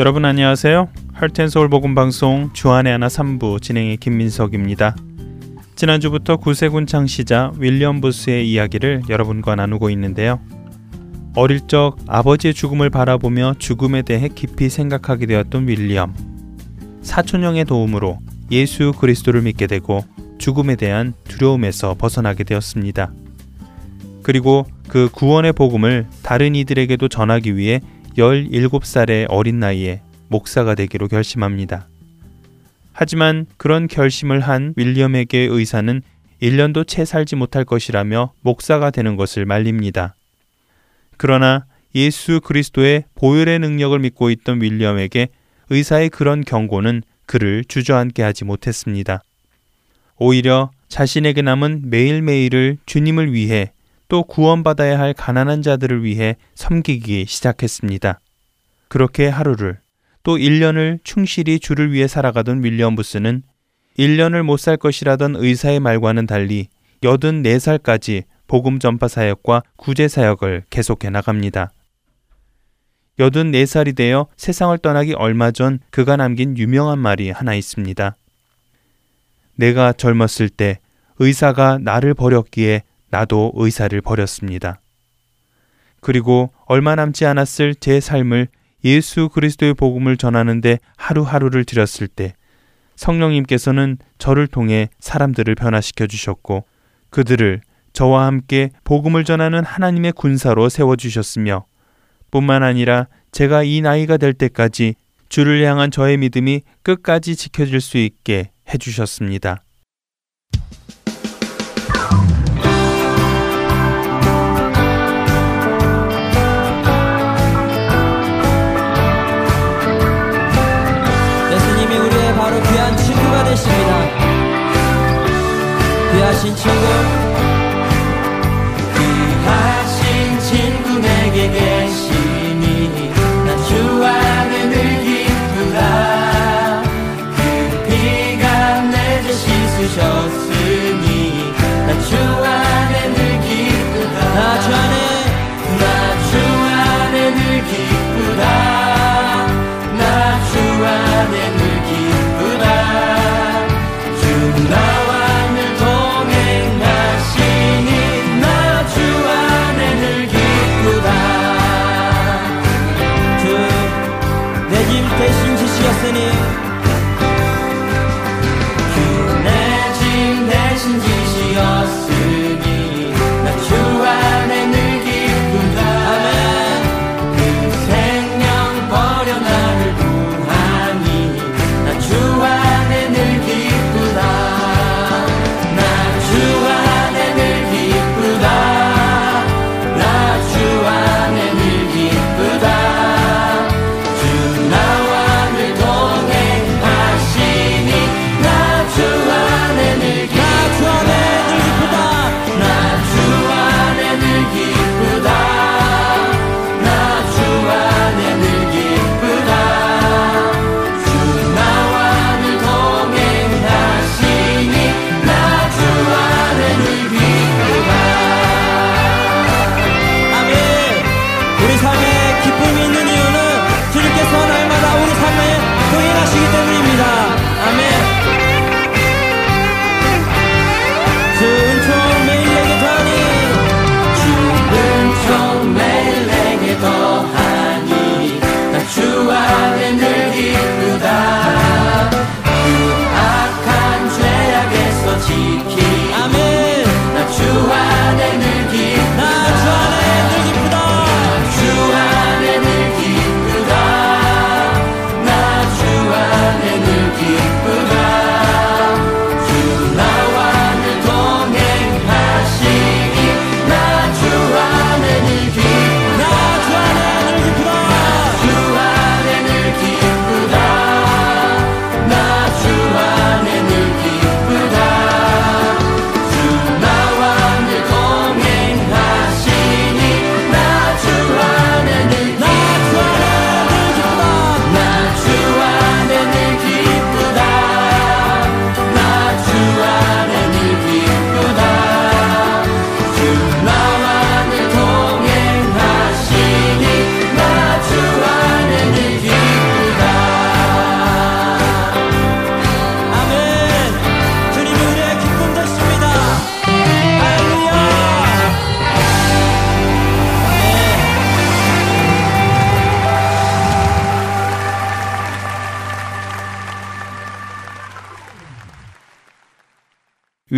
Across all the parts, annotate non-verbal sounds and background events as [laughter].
여러분 안녕하세요. 할텐서울 복음 방송 주안의 하나 3부 진행의 김민석입니다. 지난주부터 구세군 창시자 윌리엄 부스의 이야기를 여러분과 나누고 있는데요. 어릴 적 아버지의 죽음을 바라보며 죽음에 대해 깊이 생각하게 되었던 윌리엄. 사촌형의 도움으로 예수 그리스도를 믿게 되고 죽음에 대한 두려움에서 벗어나게 되었습니다. 그리고 그 구원의 복음을 다른 이들에게도 전하기 위해 17살의 어린 나이에 목사가 되기로 결심합니다. 하지만 그런 결심을 한 윌리엄에게 의사는 1년도 채 살지 못할 것이라며 목사가 되는 것을 말립니다. 그러나 예수 그리스도의 보혈의 능력을 믿고 있던 윌리엄에게 의사의 그런 경고는 그를 주저앉게 하지 못했습니다. 오히려 자신에게 남은 매일매일을 주님을 위해 또 구원받아야 할 가난한 자들을 위해 섬기기 시작했습니다. 그렇게 하루를 또 1년을 충실히 주를 위해 살아가던 윌리엄 부스는 1년을 못 살 것이라던 의사의 말과는 달리 84살까지 복음 전파 사역과 구제 사역을 계속해 나갑니다. 84살이 되어 세상을 떠나기 얼마 전 그가 남긴 유명한 말이 하나 있습니다. 내가 젊었을 때 의사가 나를 버렸기에 나도 의사를 버렸습니다. 그리고 얼마 남지 않았을 제 삶을 예수 그리스도의 복음을 전하는데 하루하루를 들였을 때 성령님께서는 저를 통해 사람들을 변화시켜 주셨고 그들을 저와 함께 복음을 전하는 하나님의 군사로 세워 주셨으며 뿐만 아니라 제가 이 나이가 될 때까지 주를 향한 저의 믿음이 끝까지 지켜질 수 있게 해 주셨습니다.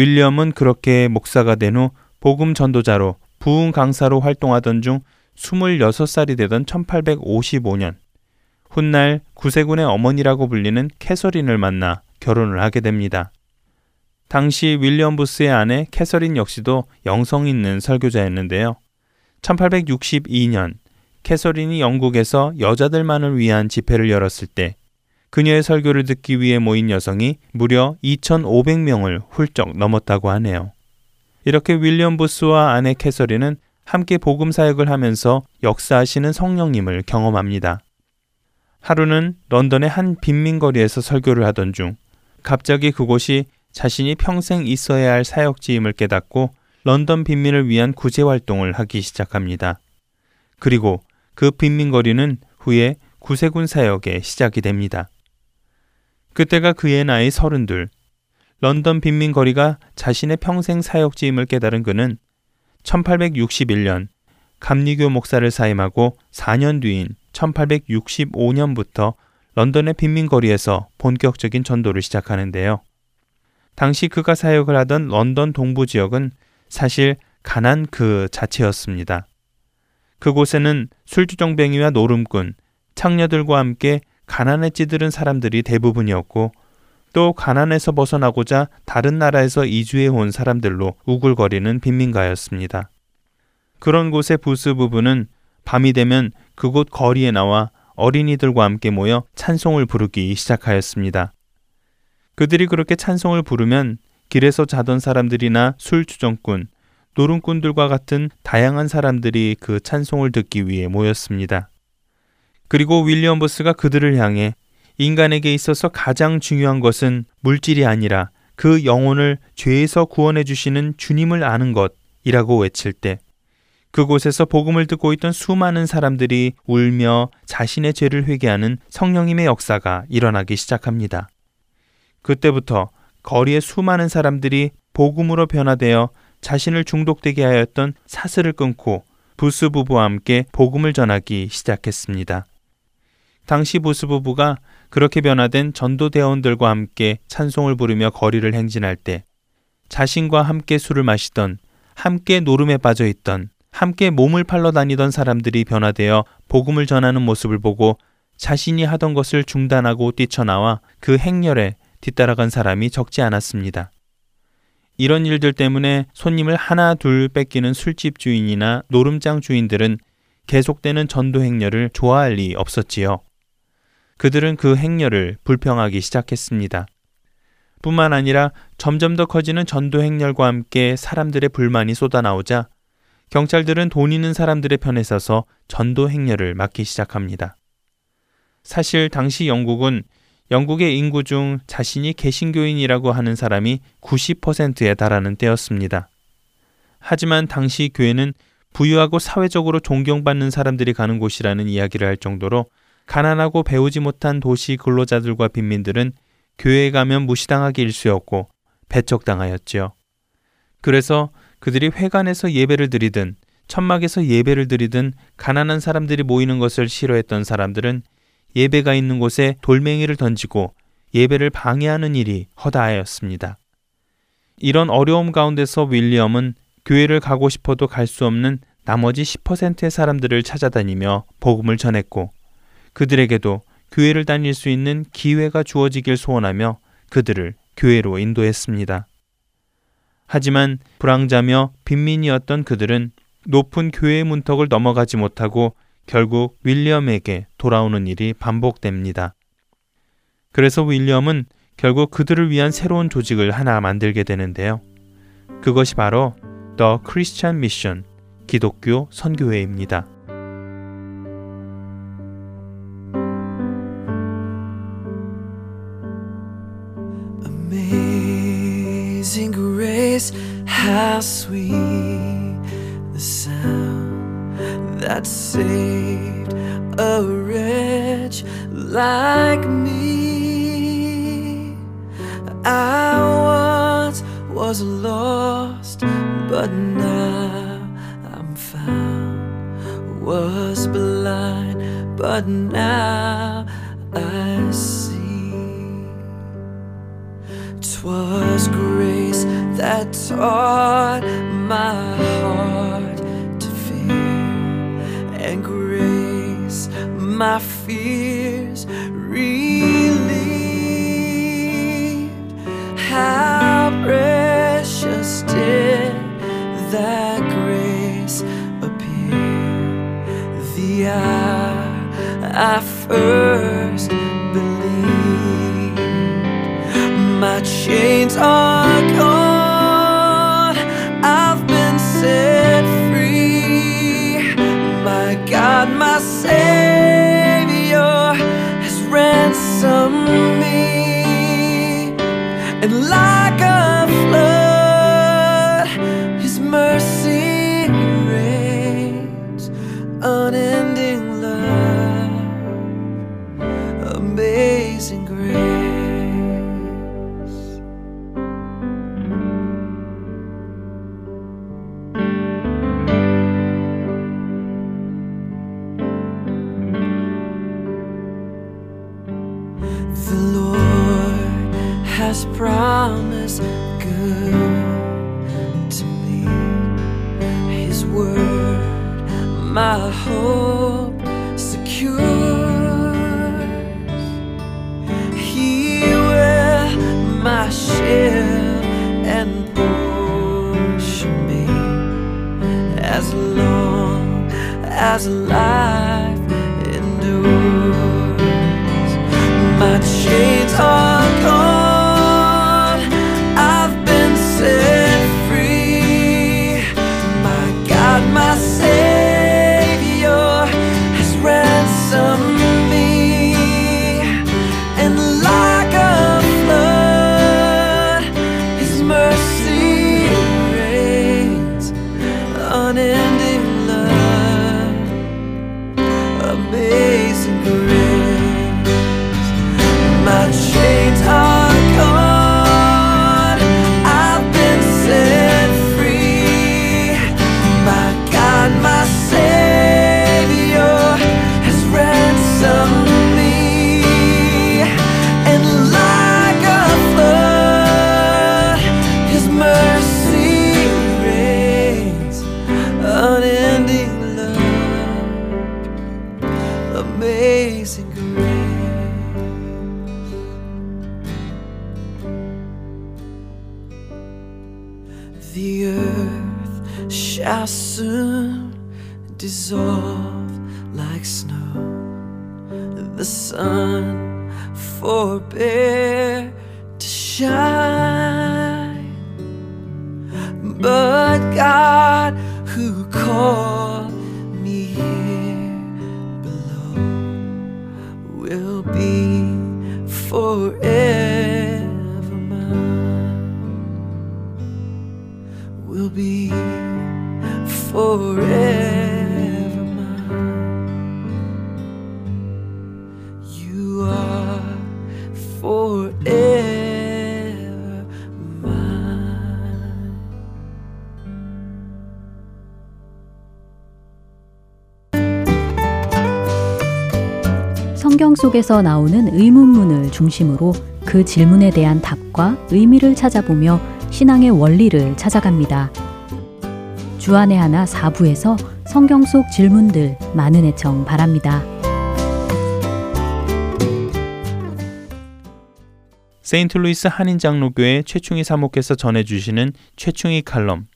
윌리엄은 그렇게 목사가 된 후 복음 전도자로 부흥 강사로 활동하던 중 26살이 되던 1855년 훗날 구세군의 어머니라고 불리는 캐서린을 만나 결혼을 하게 됩니다. 당시 윌리엄 부스의 아내 캐서린 역시도 영성 있는 설교자였는데요. 1862년 캐서린이 영국에서 여자들만을 위한 집회를 열었을 때 그녀의 설교를 듣기 위해 모인 여성이 무려 2,500명을 훌쩍 넘었다고 하네요. 이렇게 윌리엄 부스와 아내 캐서린은 함께 복음 사역을 하면서 역사하시는 성령님을 경험합니다. 하루는 런던의 한 빈민거리에서 설교를 하던 중 갑자기 그곳이 자신이 평생 있어야 할 사역지임을 깨닫고 런던 빈민을 위한 구제 활동을 하기 시작합니다. 그리고 그 빈민거리는 후에 구세군 사역의 시작이 됩니다. 그때가 그의 나이 서른둘. 런던 빈민 거리가 자신의 평생 사역지임을 깨달은 그는 1861년 감리교 목사를 사임하고 4년 뒤인 1865년부터 런던의 빈민 거리에서 본격적인 전도를 시작하는데요. 당시 그가 사역을 하던 런던 동부 지역은 사실 가난 그 자체였습니다. 그곳에는 술주정뱅이와 노름꾼, 창녀들과 함께 가난에 찌들은 사람들이 대부분이었고 또 가난에서 벗어나고자 다른 나라에서 이주해 온 사람들로 우글거리는 빈민가였습니다. 그런 곳의 부스 부부는 밤이 되면 그곳 거리에 나와 어린이들과 함께 모여 찬송을 부르기 시작하였습니다. 그들이 그렇게 찬송을 부르면 길에서 자던 사람들이나 술주정꾼, 노름꾼들과 같은 다양한 사람들이 그 찬송을 듣기 위해 모였습니다. 그리고 윌리엄 버스가 그들을 향해 인간에게 있어서 가장 중요한 것은 물질이 아니라 그 영혼을 죄에서 구원해 주시는 주님을 아는 것이라고 외칠 때 그곳에서 복음을 듣고 있던 수많은 사람들이 울며 자신의 죄를 회개하는 성령님의 역사가 일어나기 시작합니다. 그때부터 거리의 수많은 사람들이 복음으로 변화되어 자신을 중독되게 하였던 사슬을 끊고 부스 부부와 함께 복음을 전하기 시작했습니다. 당시 부스 부부가 그렇게 변화된 전도대원들과 함께 찬송을 부르며 거리를 행진할 때 자신과 함께 술을 마시던 함께 노름에 빠져 있던 함께 몸을 팔러 다니던 사람들이 변화되어 복음을 전하는 모습을 보고 자신이 하던 것을 중단하고 뛰쳐나와 그 행렬에 뒤따라간 사람이 적지 않았습니다. 이런 일들 때문에 손님을 하나 둘 뺏기는 술집 주인이나 노름장 주인들은 계속되는 전도 행렬을 좋아할 리 없었지요. 그들은 그 행렬을 불평하기 시작했습니다. 뿐만 아니라 점점 더 커지는 전도 행렬과 함께 사람들의 불만이 쏟아나오자 경찰들은 돈 있는 사람들의 편에 서서 전도 행렬을 막기 시작합니다. 사실 당시 영국은 영국의 인구 중 자신이 개신교인이라고 하는 사람이 90%에 달하는 때였습니다. 하지만 당시 교회는 부유하고 사회적으로 존경받는 사람들이 가는 곳이라는 이야기를 할 정도로 가난하고 배우지 못한 도시 근로자들과 빈민들은 교회에 가면 무시당하기 일쑤였고 배척당하였지요. 그래서 그들이 회관에서 예배를 드리든 천막에서 예배를 드리든 가난한 사람들이 모이는 것을 싫어했던 사람들은 예배가 있는 곳에 돌멩이를 던지고 예배를 방해하는 일이 허다하였습니다. 이런 어려움 가운데서 윌리엄은 교회를 가고 싶어도 갈 수 없는 나머지 10%의 사람들을 찾아다니며 복음을 전했고 그들에게도 교회를 다닐 수 있는 기회가 주어지길 소원하며 그들을 교회로 인도했습니다. 하지만 불황자며 빈민이었던 그들은 높은 교회의 문턱을 넘어가지 못하고 결국 윌리엄에게 돌아오는 일이 반복됩니다. 그래서 윌리엄은 결국 그들을 위한 새로운 조직을 하나 만들게 되는데요. 그것이 바로 The Christian Mission, 기독교 선교회입니다. How sweet the sound that saved a wretch like me. I once was lost, but now I'm found. Was blind, but now I see. Twas grace that taught my heart to fear and grace my fears relieved. How precious did that grace appear the hour I first chains are gone. a lie. 속에서 나오는 의문문을 중심으로 그 질문에 대한 답과 의미를 찾아보며 신앙의 원리를 찾아갑니다. 주안의 하나 4부에서 성경 속 질문들 많은 애청 바랍니다. 세인트루이스 한인장로교회 최충희 사모께서 전해주시는 최충희 칼럼.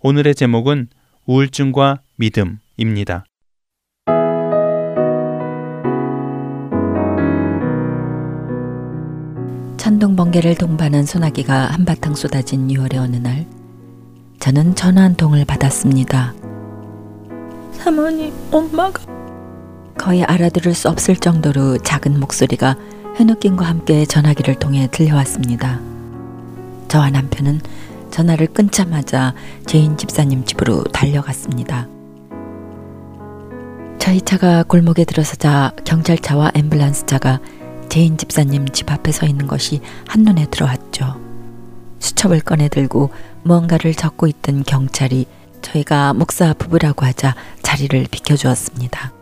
오늘의 제목은 우울증과 믿음입니다. 천둥 번개를 동반한 소나기가 한바탕 쏟아진 6월의 어느 날 저는 전화 한 통을 받았습니다. 사모님, 엄마가 거의 알아들을 수 없을 정도로 작은 목소리가 흐느낌과 함께 전화기를 통해 들려왔습니다. 저와 남편은 전화를 끊자마자 제인 집사님 집으로 달려갔습니다. 저희 차가 골목에 들어서자 경찰차와 앰뷸런스 차가 제인 집사님 집 앞에 서 있는 것이 한눈에 들어왔죠. 수첩을 꺼내 들고 무언가를 적고 있던 경찰이 저희가 목사 부부라고 하자 자리를 비켜주었습니다.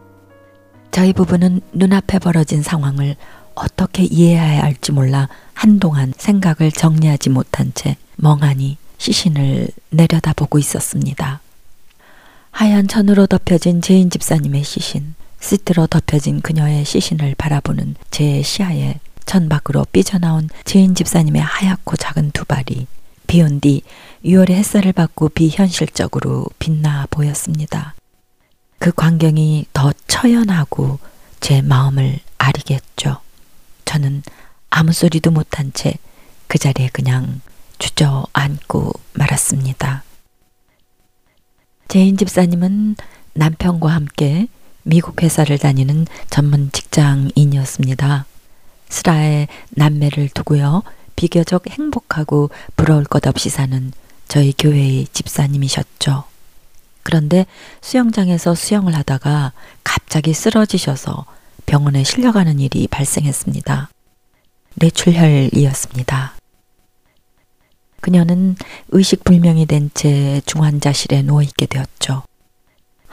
저희 부부는 눈앞에 벌어진 상황을 어떻게 이해해야 할지 몰라 한동안 생각을 정리하지 못한 채 멍하니 시신을 내려다보고 있었습니다. 하얀 천으로 덮여진 제인 집사님의 시신, 시트로 덮여진 그녀의 시신을 바라보는 제 시야에 천 밖으로 삐져나온 제인 집사님의 하얗고 작은 두 발이 비온 뒤 6월의 햇살을 받고 비현실적으로 빛나 보였습니다. 그 광경이 더 처연하고 제 마음을 아리게 했죠. 저는 아무 소리도 못한 채 그 자리에 그냥 주저앉고 말았습니다. 제인 집사님은 남편과 함께 미국 회사를 다니는 전문 직장인이었습니다. 스라에 남매를 두고요. 비교적 행복하고 부러울 것 없이 사는 저희 교회의 집사님이셨죠. 그런데 수영장에서 수영을 하다가 갑자기 쓰러지셔서 병원에 실려가는 일이 발생했습니다. 뇌출혈이었습니다. 그녀는 의식불명이 된 채 중환자실에 누워있게 되었죠.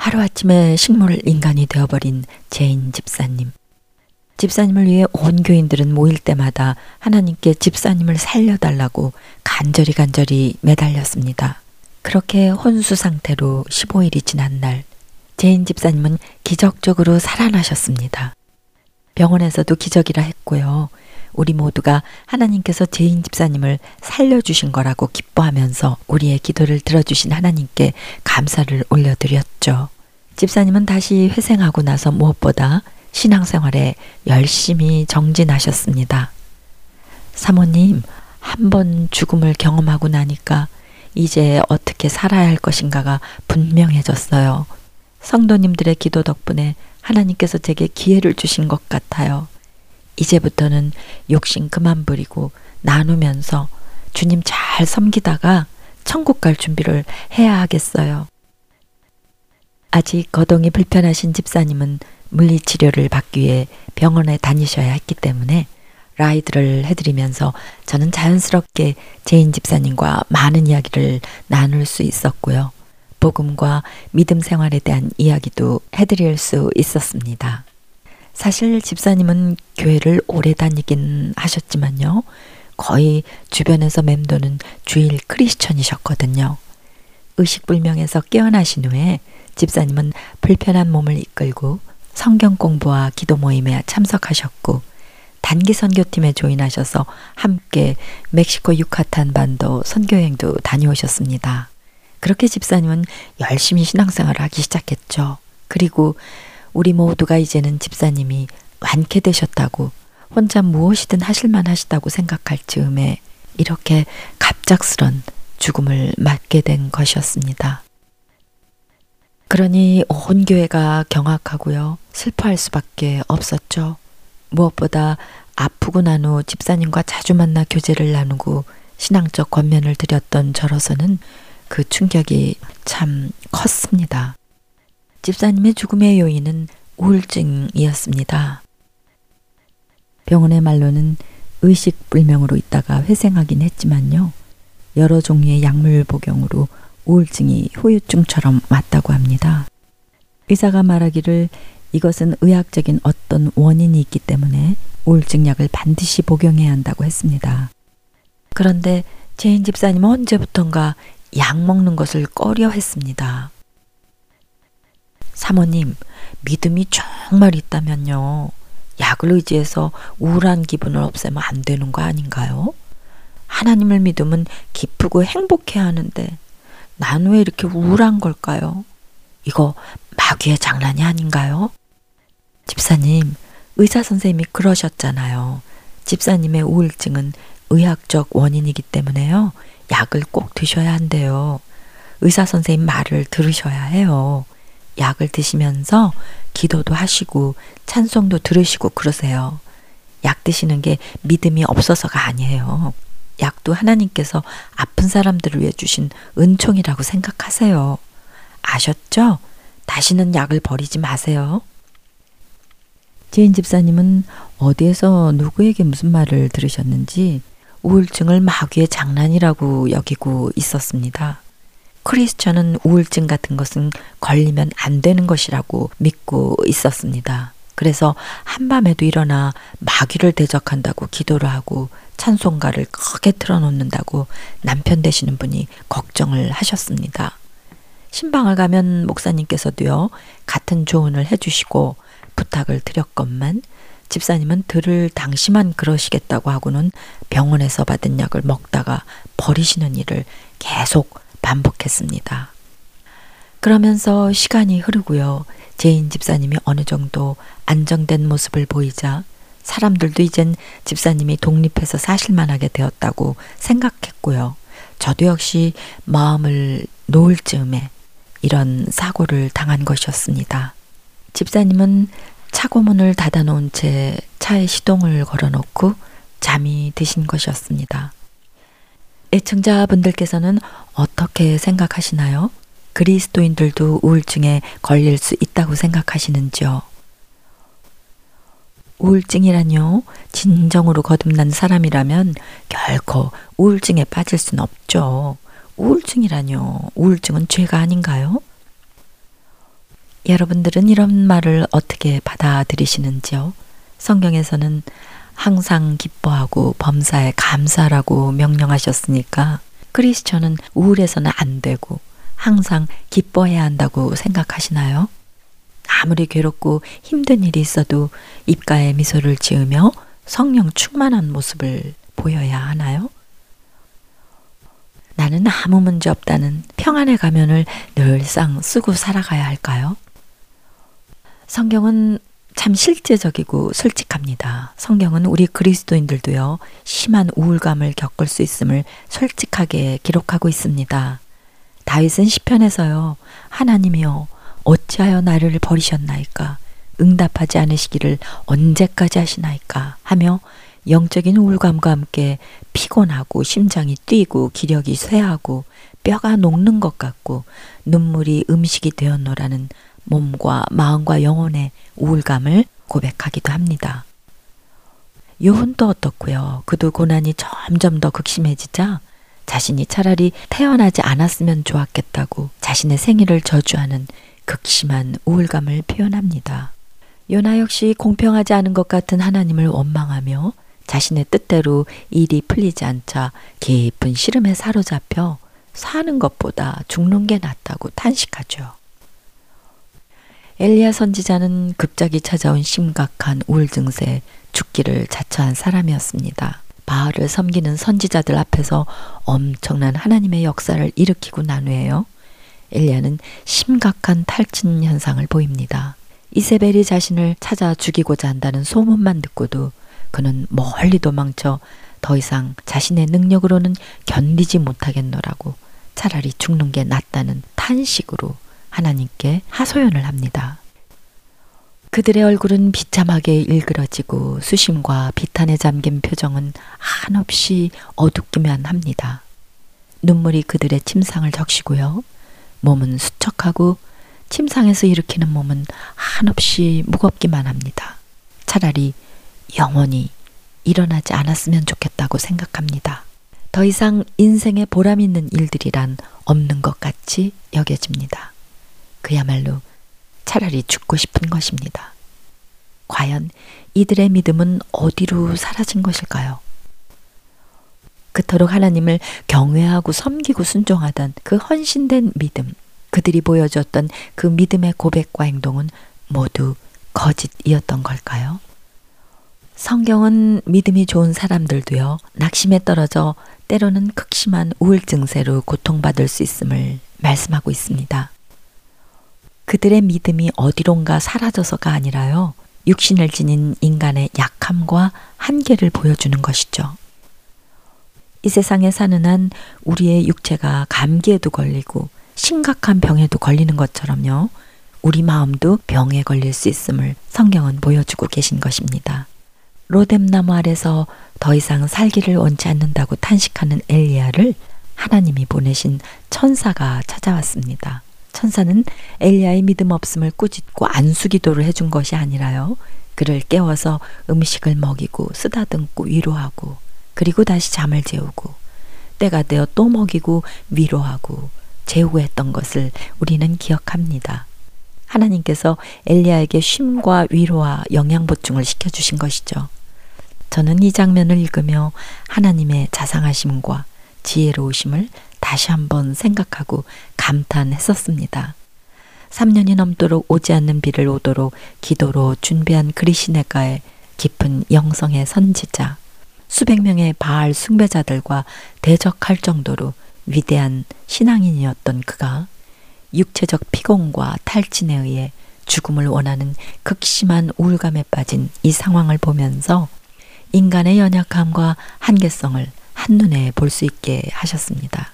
하루아침에 식물 인간이 되어버린 제인 집사님. 집사님을 위해 온 교인들은 모일 때마다 하나님께 집사님을 살려달라고 간절히 간절히 매달렸습니다. 그렇게 혼수 상태로 15일이 지난 날, 제인 집사님은 기적적으로 살아나셨습니다. 병원에서도 기적이라 했고요. 우리 모두가 하나님께서 제인 집사님을 살려주신 거라고 기뻐하면서 우리의 기도를 들어주신 하나님께 감사를 올려드렸죠. 집사님은 다시 회생하고 나서 무엇보다 신앙생활에 열심히 정진하셨습니다. 사모님, 한 번 죽음을 경험하고 나니까 이제 어떻게 살아야 할 것인가가 분명해졌어요. 성도님들의 기도 덕분에 하나님께서 제게 기회를 주신 것 같아요. 이제부터는 욕심 그만 부리고 나누면서 주님 잘 섬기다가 천국 갈 준비를 해야 하겠어요. 아직 거동이 불편하신 집사님은 물리치료를 받기 위해 병원에 다니셔야 했기 때문에 ride를 해드리면서 저는 자연스럽게 제인 집사님과 많은 이야기를 나눌 수 있었고요. 복음과 믿음 생활에 대한 이야기도 해드릴 수 있었습니다. 사실 집사님은 교회를 오래 다니긴 하셨지만요. 거의 주변에서 맴도는 주일 크리스천이셨거든요. 의식불명에서 깨어나신 후에 집사님은 불편한 몸을 이끌고 성경 공부와 기도 모임에 참석하셨고 단기 선교팀에 조인하셔서 함께 멕시코 유카탄 반도 선교행도 다녀오셨습니다. 그렇게 집사님은 열심히 신앙생활을 하기 시작했죠. 그리고 우리 모두가 이제는 집사님이 완쾌되셨다고 혼자 무엇이든 하실만 하시다고 생각할 즈음에 이렇게 갑작스런 죽음을 맞게 된 것이었습니다. 그러니 온 교회가 경악하고요. 슬퍼할 수밖에 없었죠. 무엇보다 아프고 난 후 집사님과 자주 만나 교제를 나누고 신앙적 권면을 드렸던 저로서는 그 충격이 참 컸습니다. 집사님의 죽음의 요인은 우울증이었습니다. 병원의 말로는 의식불명으로 있다가 회생하긴 했지만요. 여러 종류의 약물 복용으로 우울증이 후유증처럼 왔다고 합니다. 의사가 말하기를 이것은 의학적인 어떤 원인이 있기 때문에 우울증 약을 반드시 복용해야 한다고 했습니다. 그런데 제인 집사님은 언제부턴가 약 먹는 것을 꺼려 했습니다. 사모님, 믿음이 정말 있다면요. 약을 의지해서 우울한 기분을 없애면 안 되는 거 아닌가요? 하나님을 믿으면 기쁘고 행복해야 하는데 난 왜 이렇게 우울한 걸까요? 이거 마귀의 장난이 아닌가요? 집사님, 의사 선생님이 그러셨잖아요. 집사님의 우울증은 의학적 원인이기 때문에요. 약을 꼭 드셔야 한대요. 의사 선생님 말을 들으셔야 해요. 약을 드시면서 기도도 하시고 찬송도 들으시고 그러세요. 약 드시는 게 믿음이 없어서가 아니에요. 약도 하나님께서 아픈 사람들을 위해 주신 은총이라고 생각하세요. 아셨죠? 다시는 약을 버리지 마세요. 지인 집사님은 어디에서 누구에게 무슨 말을 들으셨는지 우울증을 마귀의 장난이라고 여기고 있었습니다. 크리스천은 우울증 같은 것은 걸리면 안 되는 것이라고 믿고 있었습니다. 그래서 한밤에도 일어나 마귀를 대적한다고 기도를 하고 찬송가를 크게 틀어놓는다고 남편 되시는 분이 걱정을 하셨습니다. 신방을 가면 목사님께서도요, 같은 조언을 해주시고 부탁을 드렸건만 집사님은 들을 당시만 그러시겠다고 하고는 병원에서 받은 약을 먹다가 버리시는 일을 계속 반복했습니다. 그러면서 시간이 흐르고요. 제인 집사님이 어느 정도 안정된 모습을 보이자 사람들도 이젠 집사님이 독립해서 사실만하게 되었다고 생각했고요. 저도 역시 마음을 놓을 즈음에 이런 사고를 당한 것이었습니다. 집사님은 차고문을 닫아놓은 채 차에 시동을 걸어놓고 잠이 드신 것이었습니다. 애청자분들께서는 어떻게 생각하시나요? 그리스도인들도 우울증에 걸릴 수 있다고 생각하시는지요? 우울증이란요, 진정으로 거듭난 사람이라면 결코 우울증에 빠질 순 없죠. 우울증이라뇨, 우울증은 죄가 아닌가요? 여러분들은 이런 말을 어떻게 받아들이시는지요? 성경에서는 항상 기뻐하고 범사에 감사라고 명령하셨으니까 크리스천은 우울해서는 안 되고 항상 기뻐해야 한다고 생각하시나요? 아무리 괴롭고 힘든 일이 있어도 입가에 미소를 지으며 성령 충만한 모습을 보여야 하나요? 나는 아무 문제 없다는 평안의 가면을 늘상 쓰고 살아가야 할까요? 성경은 참 실제적이고 솔직합니다. 성경은 우리 그리스도인들도요, 심한 우울감을 겪을 수 있음을 솔직하게 기록하고 있습니다. 다윗은 시편에서요, 하나님이여, 어찌하여 나를 버리셨나이까? 응답하지 않으시기를 언제까지 하시나이까? 하며 영적인 우울감과 함께 피곤하고 심장이 뛰고 기력이 쇠하고 뼈가 녹는 것 같고 눈물이 음식이 되었노라는 몸과 마음과 영혼의 우울감을 고백하기도 합니다. 요훈도 어떻고요. 그도 고난이 점점 더 극심해지자 자신이 차라리 태어나지 않았으면 좋았겠다고 자신의 생일을 저주하는 극심한 우울감을 표현합니다. 요나 역시 공평하지 않은 것 같은 하나님을 원망하며 자신의 뜻대로 일이 풀리지 않자 깊은 시름에 사로잡혀 사는 것보다 죽는 게 낫다고 탄식하죠. 엘리야 선지자는 급작이 찾아온 심각한 우울증세 죽기를 자처한 사람이었습니다. 바알을 섬기는 선지자들 앞에서 엄청난 하나님의 역사를 일으키고 난 후에요. 엘리야는 심각한 탈진 현상을 보입니다. 이세벨이 자신을 찾아 죽이고자 한다는 소문만 듣고도 그는 멀리 도망쳐 더 이상 자신의 능력으로는 견디지 못하겠노라고 차라리 죽는 게 낫다는 탄식으로 하나님께 하소연을 합니다. 그들의 얼굴은 비참하게 일그러지고 수심과 비탄에 잠긴 표정은 한없이 어둡기만 합니다. 눈물이 그들의 침상을 적시고요. 몸은 수척하고 침상에서 일으키는 몸은 한없이 무겁기만 합니다. 차라리 영원히 일어나지 않았으면 좋겠다고 생각합니다. 더 이상 인생에 보람 있는 일들이란 없는 것 같이 여겨집니다. 그야말로 차라리 죽고 싶은 것입니다. 과연 이들의 믿음은 어디로 사라진 것일까요? 그토록 하나님을 경외하고 섬기고 순종하던 그 헌신된 믿음, 그들이 보여줬던 그 믿음의 고백과 행동은 모두 거짓이었던 걸까요? 성경은 믿음이 좋은 사람들도요, 낙심에 떨어져 때로는 극심한 우울 증세로 고통받을 수 있음을 말씀하고 있습니다. 그들의 믿음이 어디론가 사라져서가 아니라요, 육신을 지닌 인간의 약함과 한계를 보여주는 것이죠. 이 세상에 사는 한 우리의 육체가 감기에도 걸리고 심각한 병에도 걸리는 것처럼요. 우리 마음도 병에 걸릴 수 있음을 성경은 보여주고 계신 것입니다. 로뎀나무 아래서 더 이상 살기를 원치 않는다고 탄식하는 엘리야를 하나님이 보내신 천사가 찾아왔습니다. 천사는 엘리야의 믿음 없음을 꾸짖고 안수기도를 해준 것이 아니라요. 그를 깨워서 음식을 먹이고 쓰다듬고 위로하고 그리고 다시 잠을 재우고 때가 되어 또 먹이고 위로하고 재우고 했던 것을 우리는 기억합니다. 하나님께서 엘리야에게 쉼과 위로와 영양 보충을 시켜 주신 것이죠. 저는 이 장면을 읽으며 하나님의 자상하심과 지혜로우심을 다시 한번 생각하고 감탄했었습니다. 3년이 넘도록 오지 않는 비를 오도록 기도로 준비한 그리시네가의 깊은 영성의 선지자, 수백 명의 바알 숭배자들과 대적할 정도로 위대한 신앙인이었던 그가 육체적 피곤과 탈진에 의해 죽음을 원하는 극심한 우울감에 빠진 이 상황을 보면서 인간의 연약함과 한계성을 한눈에 볼 수 있게 하셨습니다.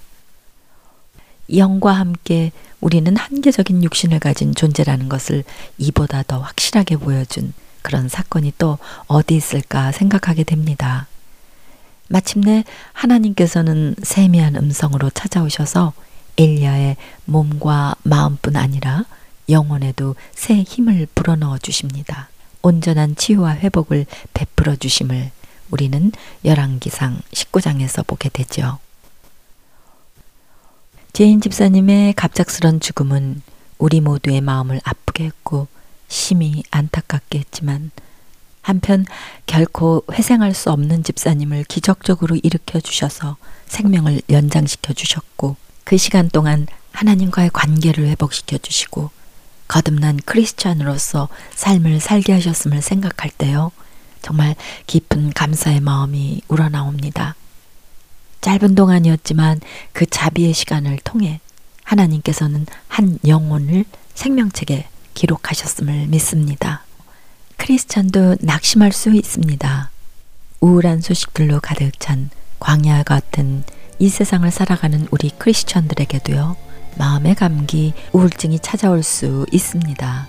영과 함께 우리는 한계적인 육신을 가진 존재라는 것을 이보다 더 확실하게 보여준 그런 사건이 또 어디 있을까 생각하게 됩니다. 마침내 하나님께서는 세미한 음성으로 찾아오셔서 엘리야의 몸과 마음뿐 아니라 영혼에도 새 힘을 불어넣어 주십니다. 온전한 치유와 회복을 베풀어 주심을 우리는 열왕기상 19장에서 보게 되죠. 제인 집사님의 갑작스런 죽음은 우리 모두의 마음을 아프게 했고 심히 안타깝게 했지만 한편 결코 회생할 수 없는 집사님을 기적적으로 일으켜 주셔서 생명을 연장시켜 주셨고 그 시간 동안 하나님과의 관계를 회복시켜 주시고 거듭난 크리스찬으로서 삶을 살게 하셨음을 생각할 때요. 정말 깊은 감사의 마음이 우러나옵니다. 짧은 동안이었지만 그 자비의 시간을 통해 하나님께서는 한 영혼을 생명책에 기록하셨음을 믿습니다. 크리스찬도 낙심할 수 있습니다. 우울한 소식들로 가득 찬 광야 같은 이 세상을 살아가는 우리 크리스천들에게도요, 마음의 감기, 우울증이 찾아올 수 있습니다.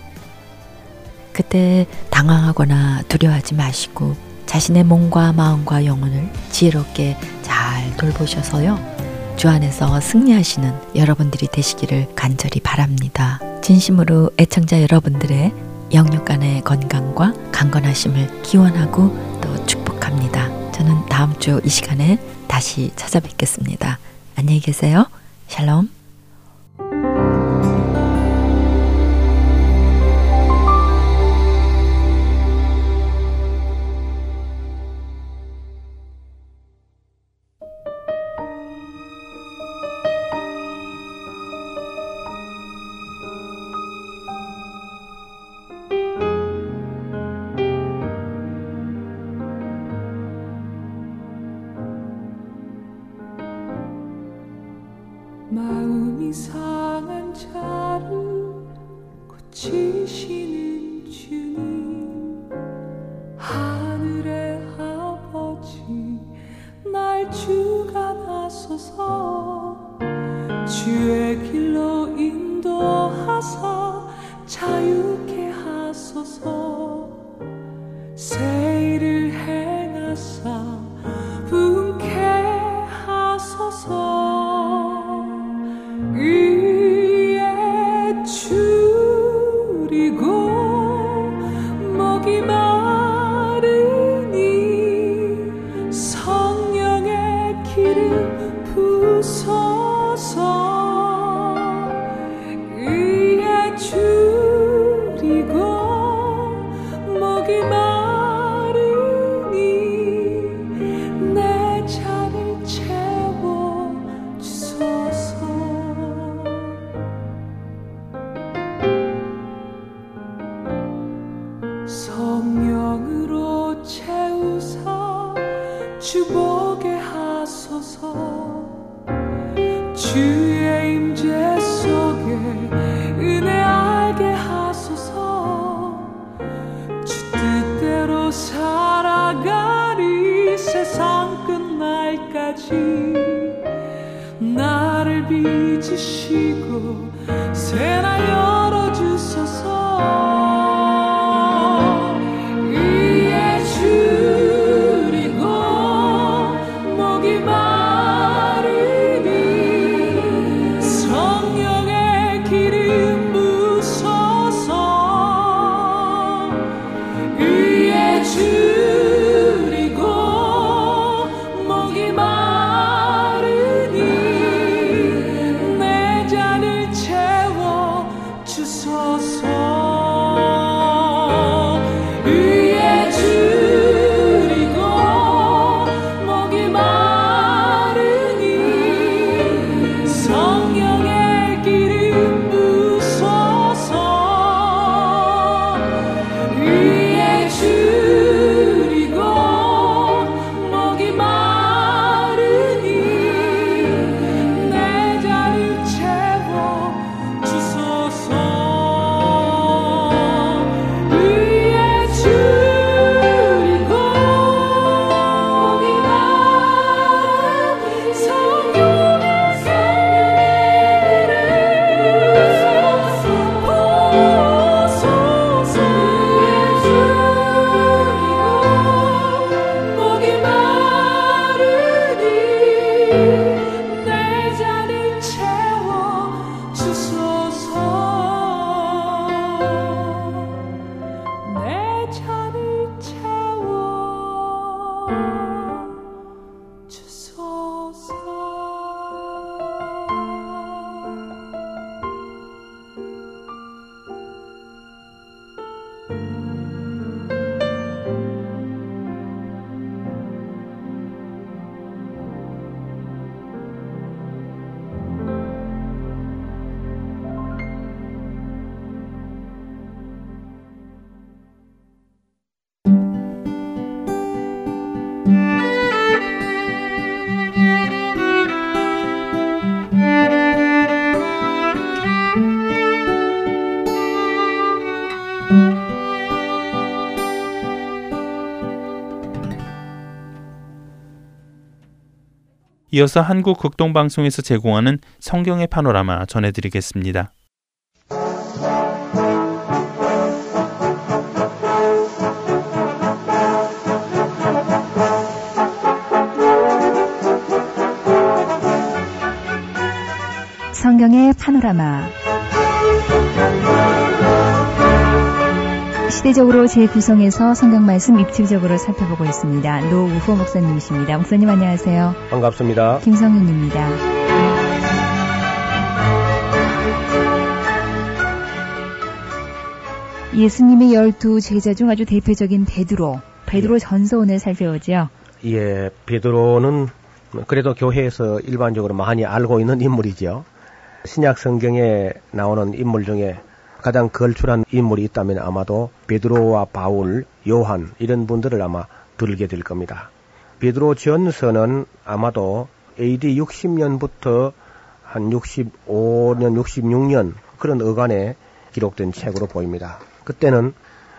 그때 당황하거나 두려워하지 마시고 자신의 몸과 마음과 영혼을 지혜롭게 잘 돌보셔서요. 주 안에서 승리하시는 여러분들이 되시기를 간절히 바랍니다. 진심으로 애청자 여러분들의 영육간의 건강과 강건하심을 기원하고 또 축복합니다. 저는 다음 주 이 시간에 다시 찾아뵙겠습니다. 안녕히 계세요. 샬롬. 이어서 한국 극동방송에서 제공하는 성경의 파노라마 전해드리겠습니다. 성경의 파노라마 시대적으로 재구성해서 성경 말씀 입체적으로 살펴보고 있습니다. 노우호 목사님이십니다. 목사님 안녕하세요. 반갑습니다. 김성윤입니다. 예수님의 열두 제자 중 아주 대표적인 베드로, 베드로 예. 전서 오늘 살펴보죠. 예, 베드로는 그래도 교회에서 일반적으로 많이 알고 있는 인물이죠. 신약 성경에 나오는 인물 중에 가장 걸출한 인물이 있다면 아마도 베드로와 바울, 요한 이런 분들을 아마 들게 될 겁니다. 베드로 전서는 아마도 AD 60년부터 한 65년, 66년 그런 어간에 기록된 책으로 보입니다. 그때는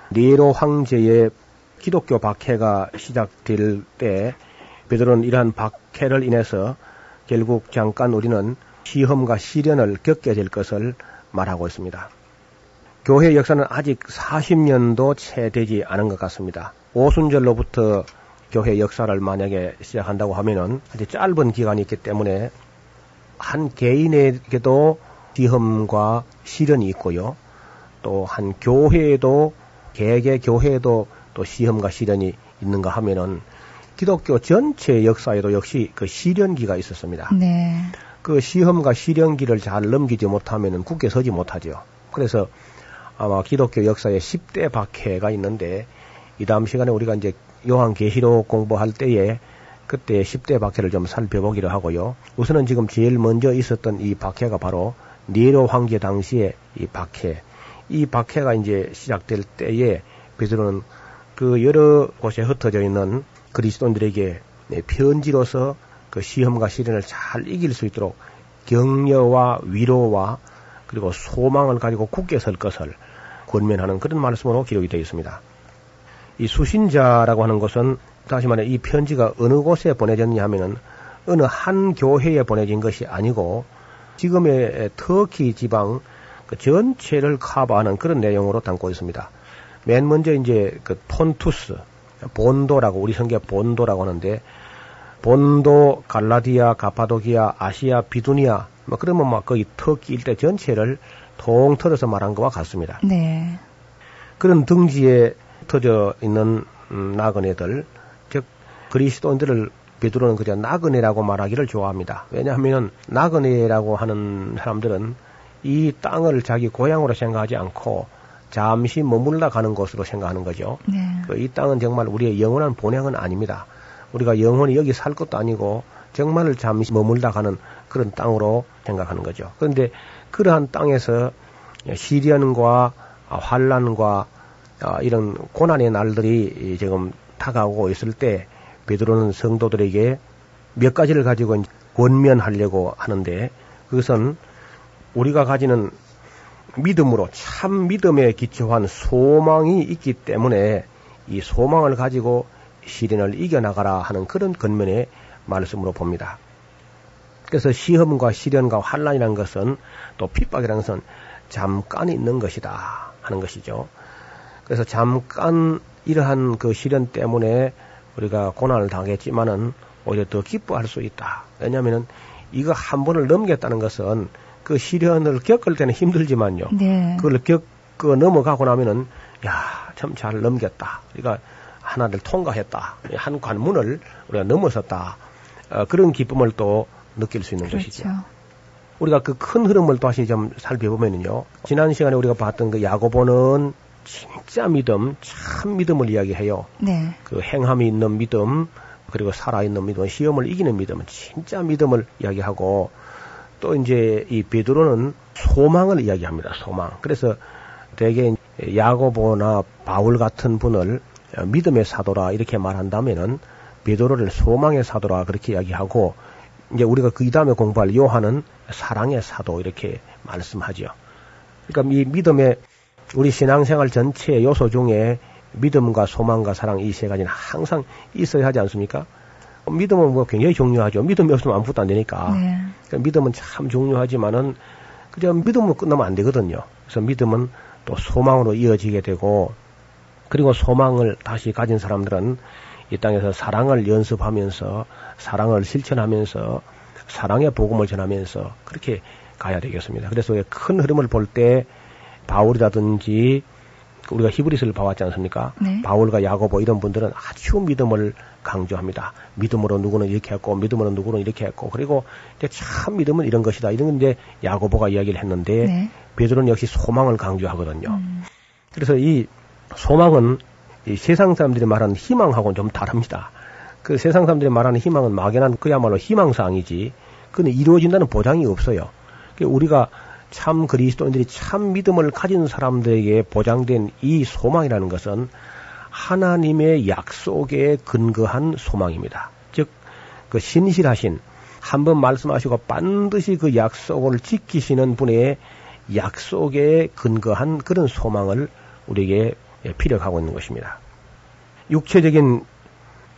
네로 황제의 기독교 박해가 시작될 때 베드로는 이러한 박해를 인해서 결국 잠깐 우리는 시험과 시련을 겪게 될 것을 말하고 있습니다. 교회 역사는 아직 40년도 채 되지 않은 것 같습니다. 오순절로부터 교회 역사를 만약에 시작한다고 하면은 아주 짧은 기간이 있기 때문에 한 개인에게도 시험과 시련이 있고요. 또 한 교회에도 개개 교회에도 또 시험과 시련이 있는가 하면은 기독교 전체 역사에도 역시 그 시련기가 있었습니다. 네. 그 시험과 시련기를 잘 넘기지 못하면은 굳게 서지 못하죠. 그래서 아마 기독교 역사에 10대 박해가 있는데 이 다음 시간에 우리가 이제 요한 계시록 공부할 때에 그때 10대 박해를 좀 살펴보기로 하고요. 우선은 지금 제일 먼저 있었던 이 박해가 바로 네로 황제 당시의 이 박해. 이 박해가 이제 시작될 때에 베드로는 그 여러 곳에 흩어져 있는 그리스도인들에게 네, 편지로서 그 시험과 시련을 잘 이길 수 있도록 격려와 위로와 그리고 소망을 가지고 굳게 설 것을 권면하는 그런 말씀으로 기록이 되어 있습니다. 이 수신자라고 하는 것은 다시 말해 이 편지가 어느 곳에 보내졌냐 하면은 어느 한 교회에 보내진 것이 아니고 지금의 터키 지방 그 전체를 커버하는 그런 내용으로 담고 있습니다. 맨 먼저 이제 그 폰투스, 본도라고 우리 성경 본도라고 하는데 본도, 갈라디아, 가파도기아, 아시아, 비두니아 뭐 그러면 막 거의 터키 일대 전체를 통틀어서 말한 것과 같습니다. 네. 그런 등지에 흩어져 있는 음, 나그네들, 즉 그리스도인들을 베드로는 그저 나그네라고 말하기를 좋아합니다. 왜냐하면 나그네라고 하는 사람들은 이 땅을 자기 고향으로 생각하지 않고 잠시 머물러 가는 곳으로 생각하는 거죠. 네. 그이 땅은 정말 우리의 영원한 본향은 아닙니다. 우리가 영원히 여기 살 것도 아니고 정말 잠시 머물다 가는 그런 땅으로 생각하는 거죠. 그런데 그러한 땅에서 시련과 환란과 아, 이런 고난의 날들이 지금 다가오고 있을 때 베드로는 성도들에게 몇 가지를 가지고 권면하려고 하는데 그것은 우리가 가지는 믿음으로 참 믿음에 기초한 소망이 있기 때문에 이 소망을 가지고 시련을 이겨나가라 하는 그런 근면의 말씀으로 봅니다. 그래서 시험과 시련과 환란이라는 것은 또 핍박이라는 것은 잠깐 있는 것이다 하는 것이죠. 그래서 잠깐 이러한 그 시련 때문에 우리가 고난을 당했지만은 오히려 더 기뻐할 수 있다. 왜냐하면은 이거 한 번을 넘겼다는 것은 그 시련을 겪을 때는 힘들지만요. 네. 그걸 겪어 넘어가고 나면은 야 참 잘 넘겼다. 그러니까 하나를 통과했다. 한 관문을 우리가 넘어섰다. 어, 그런 기쁨을 또 느낄 수 있는 것이죠. 그렇죠. 우리가 그 큰 흐름을 다시 좀 살펴보면요. 지난 시간에 우리가 봤던 그 야고보는 진짜 믿음, 참 믿음을 이야기해요. 네. 그 행함이 있는 믿음, 그리고 살아있는 믿음, 시험을 이기는 믿음, 진짜 믿음을 이야기하고 또 이제 이 베드로는 소망을 이야기합니다. 소망. 그래서 대개 야고보나 바울 같은 분을 믿음의 사도라 이렇게 말한다면은 베드로를 소망의 사도라 그렇게 이야기하고 이제 우리가 그 다음에 공부할 요한은 사랑의 사도 이렇게 말씀하죠. 그러니까 이 믿음의 우리 신앙생활 전체의 요소 중에 믿음과 소망과 사랑 이 세 가지는 항상 있어야 하지 않습니까? 믿음은 뭐 굉장히 중요하죠. 믿음이 없으면 아무것도 안 되니까. 네. 그러니까 믿음은 참 중요하지만은 그저 믿음으로 끝나면 안 되거든요. 그래서 믿음은 또 소망으로 이어지게 되고 그리고 소망을 다시 가진 사람들은 이 땅에서 사랑을 연습하면서 사랑을 실천하면서 사랑의 복음을 전하면서 그렇게 가야 되겠습니다. 그래서 큰 흐름을 볼 때 바울이라든지 우리가 히브리스를 봐왔지 않습니까? 네. 바울과 야고보 이런 분들은 아주 믿음을 강조합니다. 믿음으로 누구는 이렇게 했고, 믿음으로 누구는 이렇게 했고, 그리고 이제 참 믿음은 이런 것이다. 이런 건데 야고보가 이야기를 했는데 네. 베드로는 역시 소망을 강조하거든요. 음. 그래서 이 소망은 이 세상 사람들이 말하는 희망하고는 좀 다릅니다. 그 세상 사람들이 말하는 희망은 막연한 그야말로 희망사항이지, 그는 이루어진다는 보장이 없어요. 그 우리가 참 그리스도인들이 참 믿음을 가진 사람들에게 보장된 이 소망이라는 것은 하나님의 약속에 근거한 소망입니다. 즉, 그 신실하신, 한 번 말씀하시고 반드시 그 약속을 지키시는 분의 약속에 근거한 그런 소망을 우리에게 피력하고 있는 것입니다. 육체적인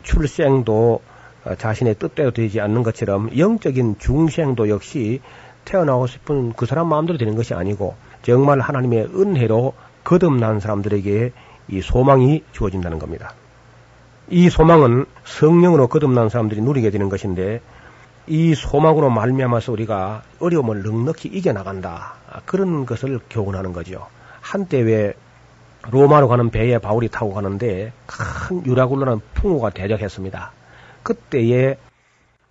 출생도 어, 자신의 뜻대로 되지 않는 것처럼 영적인 중생도 역시 태어나고 싶은 그 사람 마음대로 되는 것이 아니고 정말 하나님의 은혜로 거듭난 사람들에게 이 소망이 주어진다는 겁니다. 이 소망은 성령으로 거듭난 사람들이 누리게 되는 것인데 이 소망으로 말미암아서 우리가 어려움을 넉넉히 이겨나간다. 그런 것을 교훈하는 거죠. 한때 왜 로마로 가는 배에 바울이 타고 가는데 큰 유라굴로는 풍우가 대적했습니다. 그때에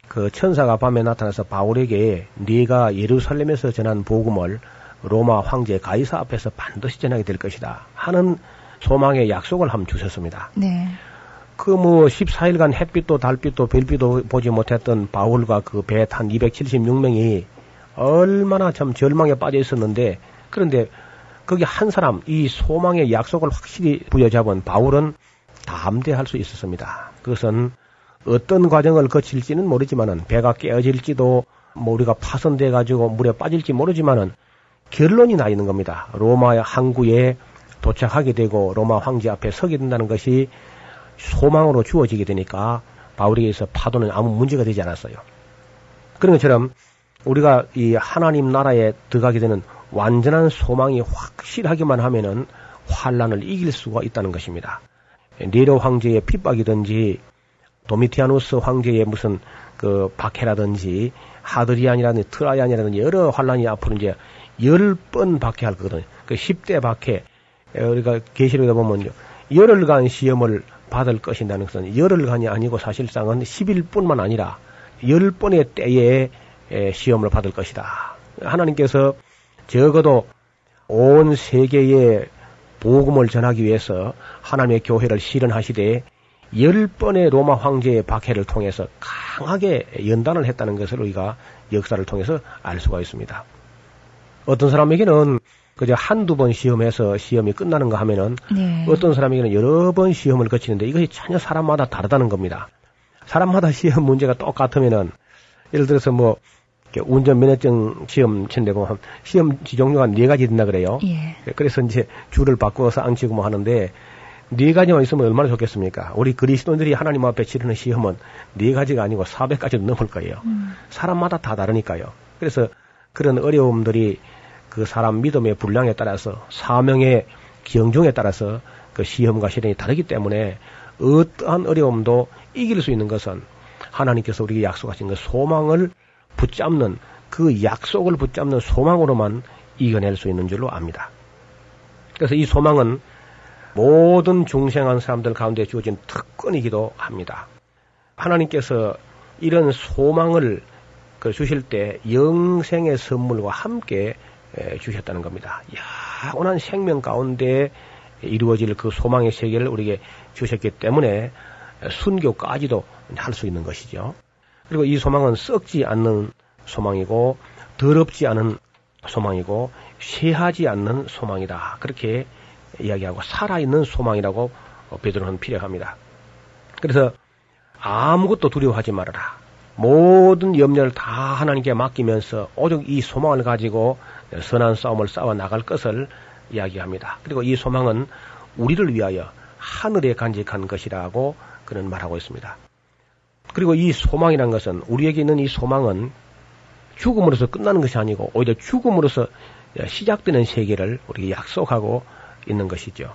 그 천사가 밤에 나타나서 바울에게 네가 예루살렘에서 전한 복음을 로마 황제 가이사 앞에서 반드시 전하게 될 것이다 하는 소망의 약속을 함 주셨습니다. 네. 그 뭐 14일간 햇빛도 달빛도 별빛도 보지 못했던 바울과 그 배에 탄 276명이 얼마나 참 절망에 빠져 있었는데 그런데 거기 한 사람 이 소망의 약속을 확실히 부여잡은 바울은 담대할 수 있었습니다. 그것은 어떤 과정을 거칠지는 모르지만은 배가 깨어질지도 뭐 우리가 파손돼 가지고 물에 빠질지 모르지만은 결론이 나 있는 겁니다. 로마 항구에 도착하게 되고 로마 황제 앞에 서게 된다는 것이 소망으로 주어지게 되니까 바울에게서 파도는 아무 문제가 되지 않았어요. 그런 것처럼 우리가 이 하나님 나라에 들어가게 되는 완전한 소망이 확실하기만 하면은 환란을 이길 수가 있다는 것입니다. 네로 황제의 핍박이든지 도미티아누스 황제의 무슨 그 박해라든지 하드리안이라든지 트라이안이라든지 여러 환란이 앞으로 이제 열 번 박해할 거거든요. 그 10대 박해 우리가 계시록에 보면요. 열흘간 시험을 받을 것이라는 것은 열흘간이 아니고 사실상은 10일뿐만 아니라 열 번의 때에 시험을 받을 것이다. 하나님께서 적어도 온 세계에 복음을 전하기 위해서 하나님의 교회를 실현하시되 열 번의 로마 황제의 박해를 통해서 강하게 연단을 했다는 것을 우리가 역사를 통해서 알 수가 있습니다. 어떤 사람에게는 그저 한두 번 시험해서 시험이 끝나는가 하면은 네. 어떤 사람에게는 여러 번 시험을 거치는데 이것이 전혀 사람마다 다르다는 겁니다. 사람마다 [laughs] 시험 문제가 똑같으면은 예를 들어서 뭐 운전 면허증 시험 보면 시험 종류가 네 가지 된다 그래요. 예. 그래서 이제 줄을 바꾸어서 앉히고 뭐 하는데 네 가지만 있으면 얼마나 좋겠습니까? 우리 그리스도인들이 하나님 앞에 치르는 시험은 네 가지가 아니고 400가지도 넘을 거예요. 음. 사람마다 다 다르니까요. 그래서 그런 어려움들이 그 사람 믿음의 분량에 따라서 사명의 경종에 따라서 그 시험과 시련이 다르기 때문에 어떠한 어려움도 이길 수 있는 것은 하나님께서 우리에게 약속하신 그 소망을 붙잡는 그 약속을 붙잡는 소망으로만 이겨낼 수 있는 줄로 압니다. 그래서 이 소망은 모든 중생한 사람들 가운데 주어진 특권이기도 합니다. 하나님께서 이런 소망을 그 주실 때 영생의 선물과 함께 주셨다는 겁니다. 영원한 생명 가운데 이루어질 그 소망의 세계를 우리에게 주셨기 때문에 순교까지도 할 수 있는 것이죠. 그리고 이 소망은 썩지 않는 소망이고 더럽지 않은 소망이고 쇠하지 않는 소망이다. 그렇게 이야기하고 살아있는 소망이라고 베드로는 피력합니다. 그래서 아무것도 두려워하지 말아라. 모든 염려를 다 하나님께 맡기면서 오직 이 소망을 가지고 선한 싸움을 싸워 나갈 것을 이야기합니다. 그리고 이 소망은 우리를 위하여 하늘에 간직한 것이라고 그는 말하고 있습니다. 그리고 이 소망이란 것은 우리에게 있는 이 소망은 죽음으로서 끝나는 것이 아니고 오히려 죽음으로서 시작되는 세계를 우리에게 약속하고 있는 것이죠.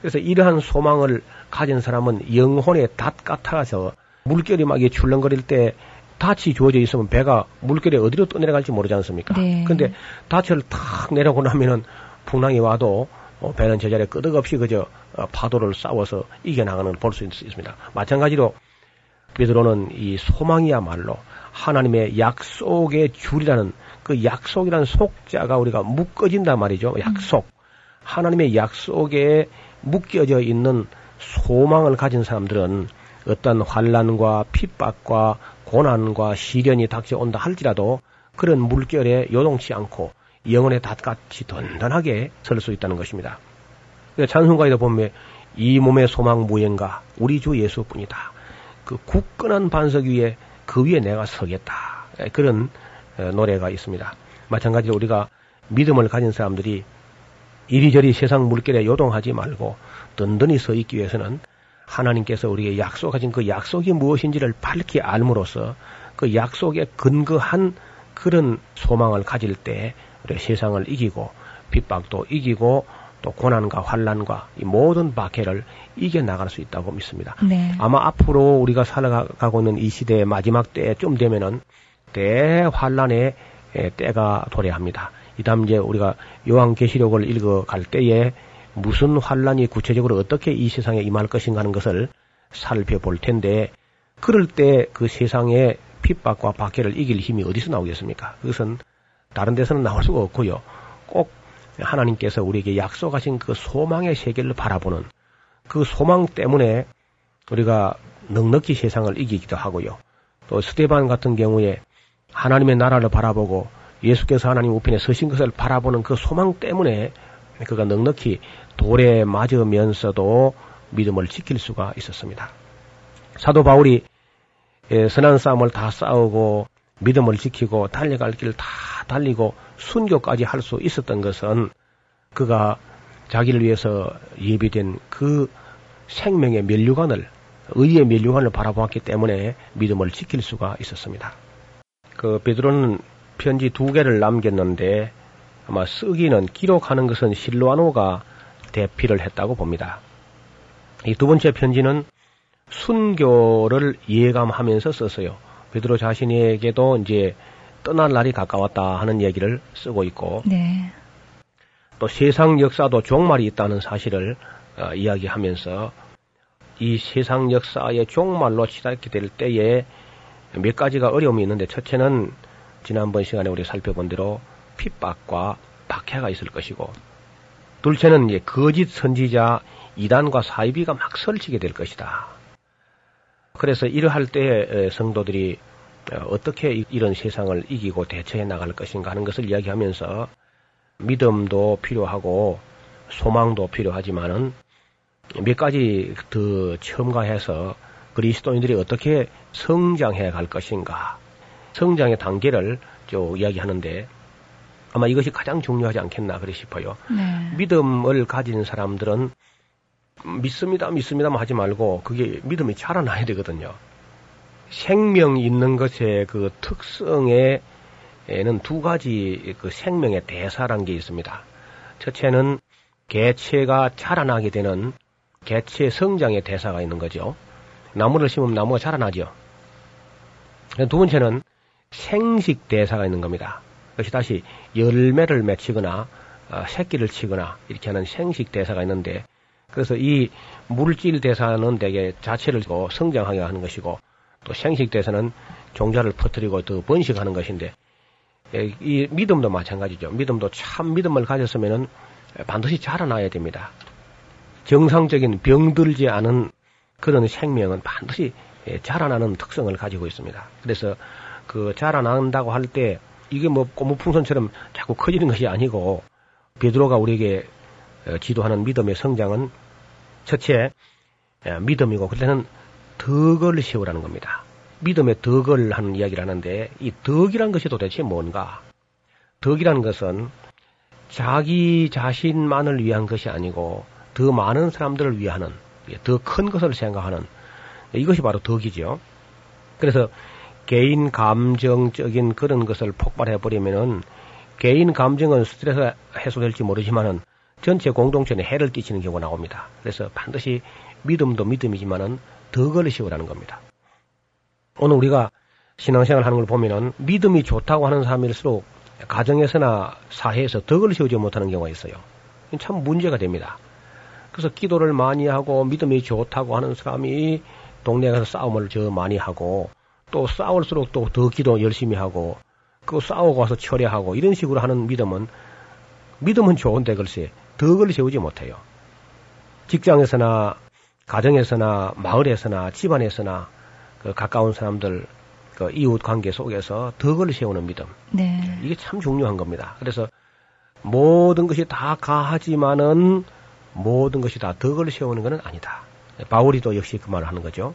그래서 이러한 소망을 가진 사람은 영혼의 닷 같아서 물결이 막 출렁거릴 때 닻이 주어져 있으면 배가 물결에 어디로 떠내려갈지 모르지 않습니까? 네. 근데 닻을 탁 내려고 나면은 풍랑이 와도 어, 배는 제자리에 끄덕없이 그저 어, 파도를 싸워서 이겨나가는 볼수 있습니다. 마찬가지로 베드로는 이 소망이야말로 하나님의 약속의 줄이라는 그 약속이라는 속자가 우리가 묶어진단 말이죠. 약속. 하나님의 약속에 묶여져 있는 소망을 가진 사람들은 어떤 환란과 핍박과 고난과 시련이 닥쳐온다 할지라도 그런 물결에 요동치 않고 영혼의 닷같이 든든하게 설 수 있다는 것입니다. 찬송가에도 보면 이 몸의 소망 무언가 우리 주 예수뿐이다. 그 굳건한 반석 위에 그 위에 내가 서겠다. 그런 어, 노래가 있습니다. 마찬가지로 우리가 믿음을 가진 사람들이 이리저리 세상 물결에 요동하지 말고 든든히 서 있기 위해서는 하나님께서 우리에게 약속하신 그 약속이 무엇인지를 밝히 알므로써 그 약속에 근거한 그런 소망을 가질 때 우리 세상을 이기고 핍박도 이기고 또 고난과 환란과 이 모든 박해를 이겨 나갈 수 있다고 믿습니다. 네. 아마 앞으로 우리가 살아가고 있는 이 시대의 마지막 때쯤 되면은 대환란의 때가 도래합니다. 이다음 이제 우리가 요한계시록을 읽어갈 때에 무슨 환란이 구체적으로 어떻게 이 세상에 임할 것인가 하는 것을 살펴볼 텐데 그럴 때 그 세상의 핍박과 박해를 이길 힘이 어디서 나오겠습니까? 그것은 다른 데서는 나올 수가 없고요. 꼭 하나님께서 우리에게 약속하신 그 소망의 세계를 바라보는 그 소망 때문에 우리가 넉넉히 세상을 이기기도 하고요. 또 스테반 같은 경우에 하나님의 나라를 바라보고 예수께서 하나님 우편에 서신 것을 바라보는 그 소망 때문에 그가 넉넉히 돌에 맞으면서도 믿음을 지킬 수가 있었습니다. 사도 바울이 예, 선한 싸움을 다 싸우고 믿음을 지키고 달려갈 길다 달리고 순교까지 할 수 있었던 것은 그가 자기를 위해서 예비된 그 생명의 면류관을 의의 면류관을 바라보았기 때문에 믿음을 지킬 수가 있었습니다. 그 베드로는 편지 두 개를 남겼는데 아마 쓰기는 기록하는 것은 실로아노가 대피를 했다고 봅니다. 이 두 번째 편지는 순교를 예감하면서 썼어요. 베드로 자신에게도 이제 떠날 날이 가까웠다 하는 얘기를 쓰고 있고 네. 또 세상 역사도 종말이 있다는 사실을 어, 이야기하면서 이 세상 역사의 종말로 치닫게 될 때에 몇 가지가 어려움이 있는데 첫째는 지난번 시간에 우리 살펴본 대로 핍박과 박해가 있을 것이고 둘째는 이제 거짓 선지자 이단과 사이비가 막 설치게 될 것이다. 그래서 이러할 때 성도들이 어, 어떻게 이런 세상을 이기고 대처해 나갈 것인가 하는 것을 이야기하면서 믿음도 필요하고 소망도 필요하지만은 몇 가지 더 첨가해서 그리스도인들이 어떻게 성장해 갈 것인가 성장의 단계를 좀 이야기하는데 아마 이것이 가장 중요하지 않겠나 그래 싶어요. 네. 믿음을 가진 사람들은 믿습니다, 믿습니다만 하지 말고 그게 믿음이 자라나야 되거든요. 생명 있는 것의 그 특성에는 두 가지 그 생명의 대사란 게 있습니다. 첫째는 개체가 자라나게 되는 개체 성장의 대사가 있는 거죠. 나무를 심으면 나무가 자라나죠. 두 번째는 생식 대사가 있는 겁니다. 그것이 다시 열매를 맺히거나 어, 새끼를 치거나 이렇게 하는 생식 대사가 있는데 그래서 이 물질 대사는 대개 자체를 성장하게 하는 것이고 또 생식 대사는 종자를 퍼뜨리고 더 번식하는 것인데 예, 이 믿음도 마찬가지죠. 믿음도 참 믿음을 가졌으면은 반드시 자라나야 됩니다. 정상적인 병들지 않은 그런 생명은 반드시 예, 자라나는 특성을 가지고 있습니다. 그래서 그 자라난다고 할 때 이게 뭐 고무풍선처럼 자꾸 커지는 것이 아니고 베드로가 우리에게 어, 지도하는 믿음의 성장은 첫째 예, 믿음이고 그때는 덕을 세우라는 겁니다. 믿음의 덕을 하는 이야기를 하는데 이 덕이란 것이 도대체 뭔가? 덕이라는 것은 자기 자신만을 위한 것이 아니고 더 많은 사람들을 위하는 더 큰 것을 생각하는 이것이 바로 덕이죠. 그래서 개인 감정적인 그런 것을 폭발해 버리면은 개인 감정은 스트레스 해소될지 모르지만은 전체 공동체에 해를 끼치는 경우가 나옵니다. 그래서 반드시 믿음도 믿음이지만은 덕을 씌우라는 겁니다. 오늘 우리가 신앙생활 하는 걸 보면은 믿음이 좋다고 하는 사람일수록 가정에서나 사회에서 덕을 세우지 못하는 경우가 있어요. 참 문제가 됩니다. 그래서 기도를 많이 하고 믿음이 좋다고 하는 사람이 동네 에 가서 싸움을 저 많이 하고 또 싸울수록 또 더 기도 열심히 하고 그 싸우고 와서 철회하고 이런 식으로 하는 믿음은 믿음은 좋은데 글쎄 덕을 세우지 못해요. 직장에서나 가정에서나 마을에서나 집안에서나 그 가까운 사람들 그 이웃 관계 속에서 덕을 세우는 믿음. 네. 이게 참 중요한 겁니다. 그래서 모든 것이 다 가하지만은 모든 것이 다 덕을 세우는 것은 아니다. 바울이도 역시 그 말을 하는 거죠.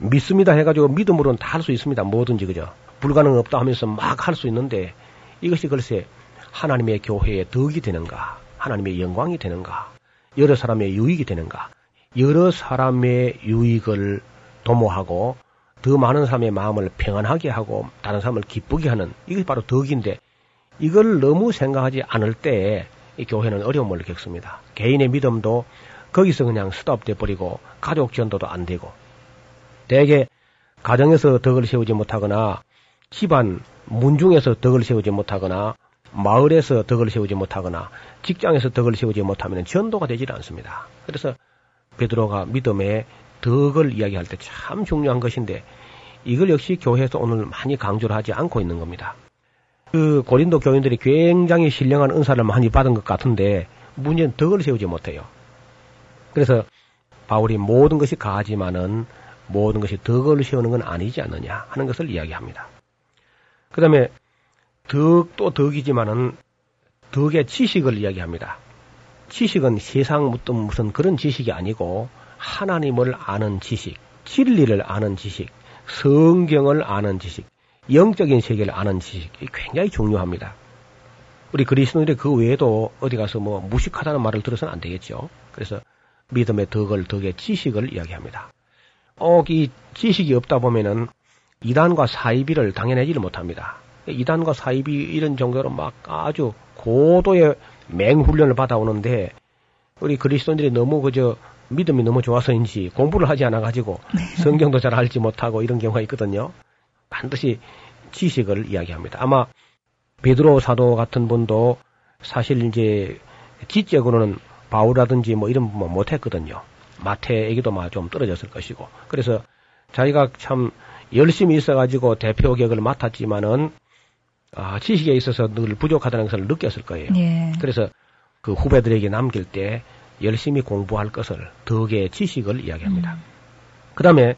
믿습니다 해가지고 믿음으로는 다 할 수 있습니다. 뭐든지 그죠. 불가능 없다 하면서 막 할 수 있는데 이것이 글쎄 하나님의 교회의 덕이 되는가, 하나님의 영광이 되는가, 여러 사람의 유익이 되는가, 여러 사람의 유익을 도모하고 더 많은 사람의 마음을 평안하게 하고 다른 사람을 기쁘게 하는 이것이 바로 덕인데 이걸 너무 생각하지 않을 때이 교회는 어려움을 겪습니다. 개인의 믿음도 거기서 그냥 스톱돼 버리고 가족 전도도 안 되고 대개 가정에서 덕을 세우지 못하거나 집안 문중에서 덕을 세우지 못하거나 마을에서 덕을 세우지 못하거나 직장에서 덕을 세우지 못하면 전도가 되질 않습니다. 그래서 베드로가 믿음의 덕을 이야기할 때 참 중요한 것인데 이걸 역시 교회에서 오늘 많이 강조를 하지 않고 있는 겁니다. 그 고린도 교인들이 굉장히 신령한 은사를 많이 받은 것 같은데 문제는 덕을 세우지 못해요. 그래서 바울이 모든 것이 가하지만은 모든 것이 덕을 세우는 건 아니지 않느냐 하는 것을 이야기합니다. 그 다음에 덕도 덕이지만은 덕의 지식을 이야기합니다. 지식은 세상 무슨 무슨 그런 지식이 아니고 하나님을 아는 지식, 진리를 아는 지식, 성경을 아는 지식, 영적인 세계를 아는 지식이 굉장히 중요합니다. 우리 그리스도인들이 그 외에도 어디 가서 뭐 무식하다는 말을 들어서는 안 되겠죠. 그래서 믿음의 덕을, 덕의 지식을 이야기합니다. 어, 이 지식이 없다 보면은 이단과 사이비를 당해내지를 못합니다. 이단과 사이비 이런 정도로 막 아주 고도의 맹훈련을 받아오는데 우리 그리스도인들이 너무 그저 믿음이 너무 좋아서인지 공부를 하지 않아 가지고 성경도 잘 알지 못하고 이런 경우가 있거든요. 반드시 지식을 이야기합니다. 아마 베드로 사도 같은 분도 사실 이제 지적으로는 바울이라든지 뭐 이런 분 못했거든요. 마태에게도 좀 떨어졌을 것이고 그래서 자기가 참 열심히 있어가지고 대표 격을 맡았지만은 아, 지식에 있어서 늘 부족하다는 것을 느꼈을 거예요. 예. 그래서 그 후배들에게 남길 때 열심히 공부할 것을 덕의 지식을 이야기합니다. 음. 그 다음에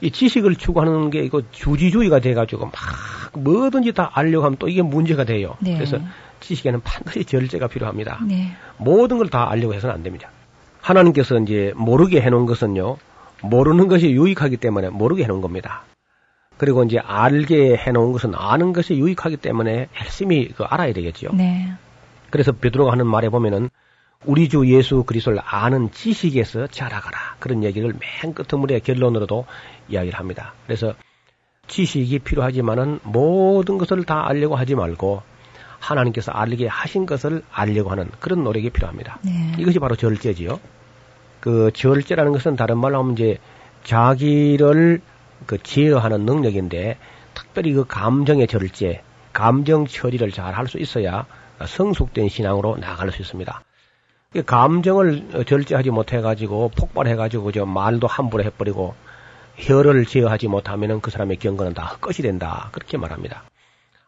이 지식을 추구하는 게 이거 주지주의가 돼가지고 막 뭐든지 다 알려고 하면 또 이게 문제가 돼요. 네. 그래서 지식에는 반드시 절제가 필요합니다. 네. 모든 걸 다 알려고 해서는 안 됩니다. 하나님께서 이제 모르게 해놓은 것은요, 모르는 것이 유익하기 때문에 모르게 해놓은 겁니다. 그리고 이제 알게 해놓은 것은 아는 것이 유익하기 때문에 열심히 그 알아야 되겠죠. 네. 그래서 베드로가 하는 말에 보면은 우리 주 예수 그리스도를 아는 지식에서 자라가라 그런 얘기를 맨 끝머리의 결론으로도 이야기를 합니다. 그래서 지식이 필요하지만은 모든 것을 다 알려고 하지 말고 하나님께서 알게 하신 것을 알려고 하는 그런 노력이 필요합니다. 네. 이것이 바로 절제지요. 그 절제라는 것은 다른 말로 하면 이제 자기를 그 제어하는 능력인데 특별히 그 감정의 절제, 감정 처리를 잘 할 수 있어야 성숙된 신앙으로 나아갈 수 있습니다. 그 감정을 절제하지 못해가지고 폭발해가지고 저 말도 함부로 해버리고 혀를 제어하지 못하면은 그 사람의 경건은 다 헛것이 된다. 그렇게 말합니다.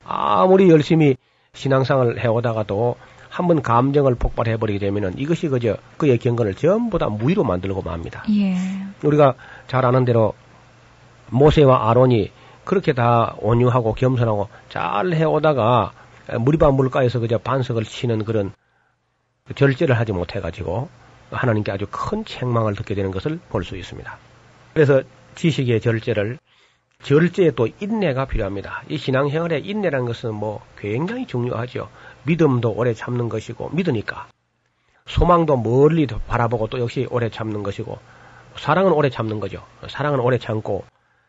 아무리 열심히 신앙생활을 해오다가도 한번 감정을 폭발해버리게 되면은 이것이 그저 그의 경건을 전부 다 무위로 만들고 맙니다. 예. 우리가 잘 아는 대로 모세와 아론이 그렇게 다 온유하고 겸손하고 잘 해오다가 무리바 물가에서 그저 반석을 치는 그런 절제를 하지 못해가지고 하나님께 아주 큰 책망을 듣게 되는 것을 볼 수 있습니다. 그래서 지식의 절제를 절제에 또 인내가 필요합니다. 이 신앙생활에 인내라는 것은 뭐 굉장히 중요하죠. 믿음도 오래 참는 것이고 믿으니까 소망도 멀리 바라보고 또 역시 오래 참는 것이고 사랑은 오래 참는 거죠. 사랑은 오래 참고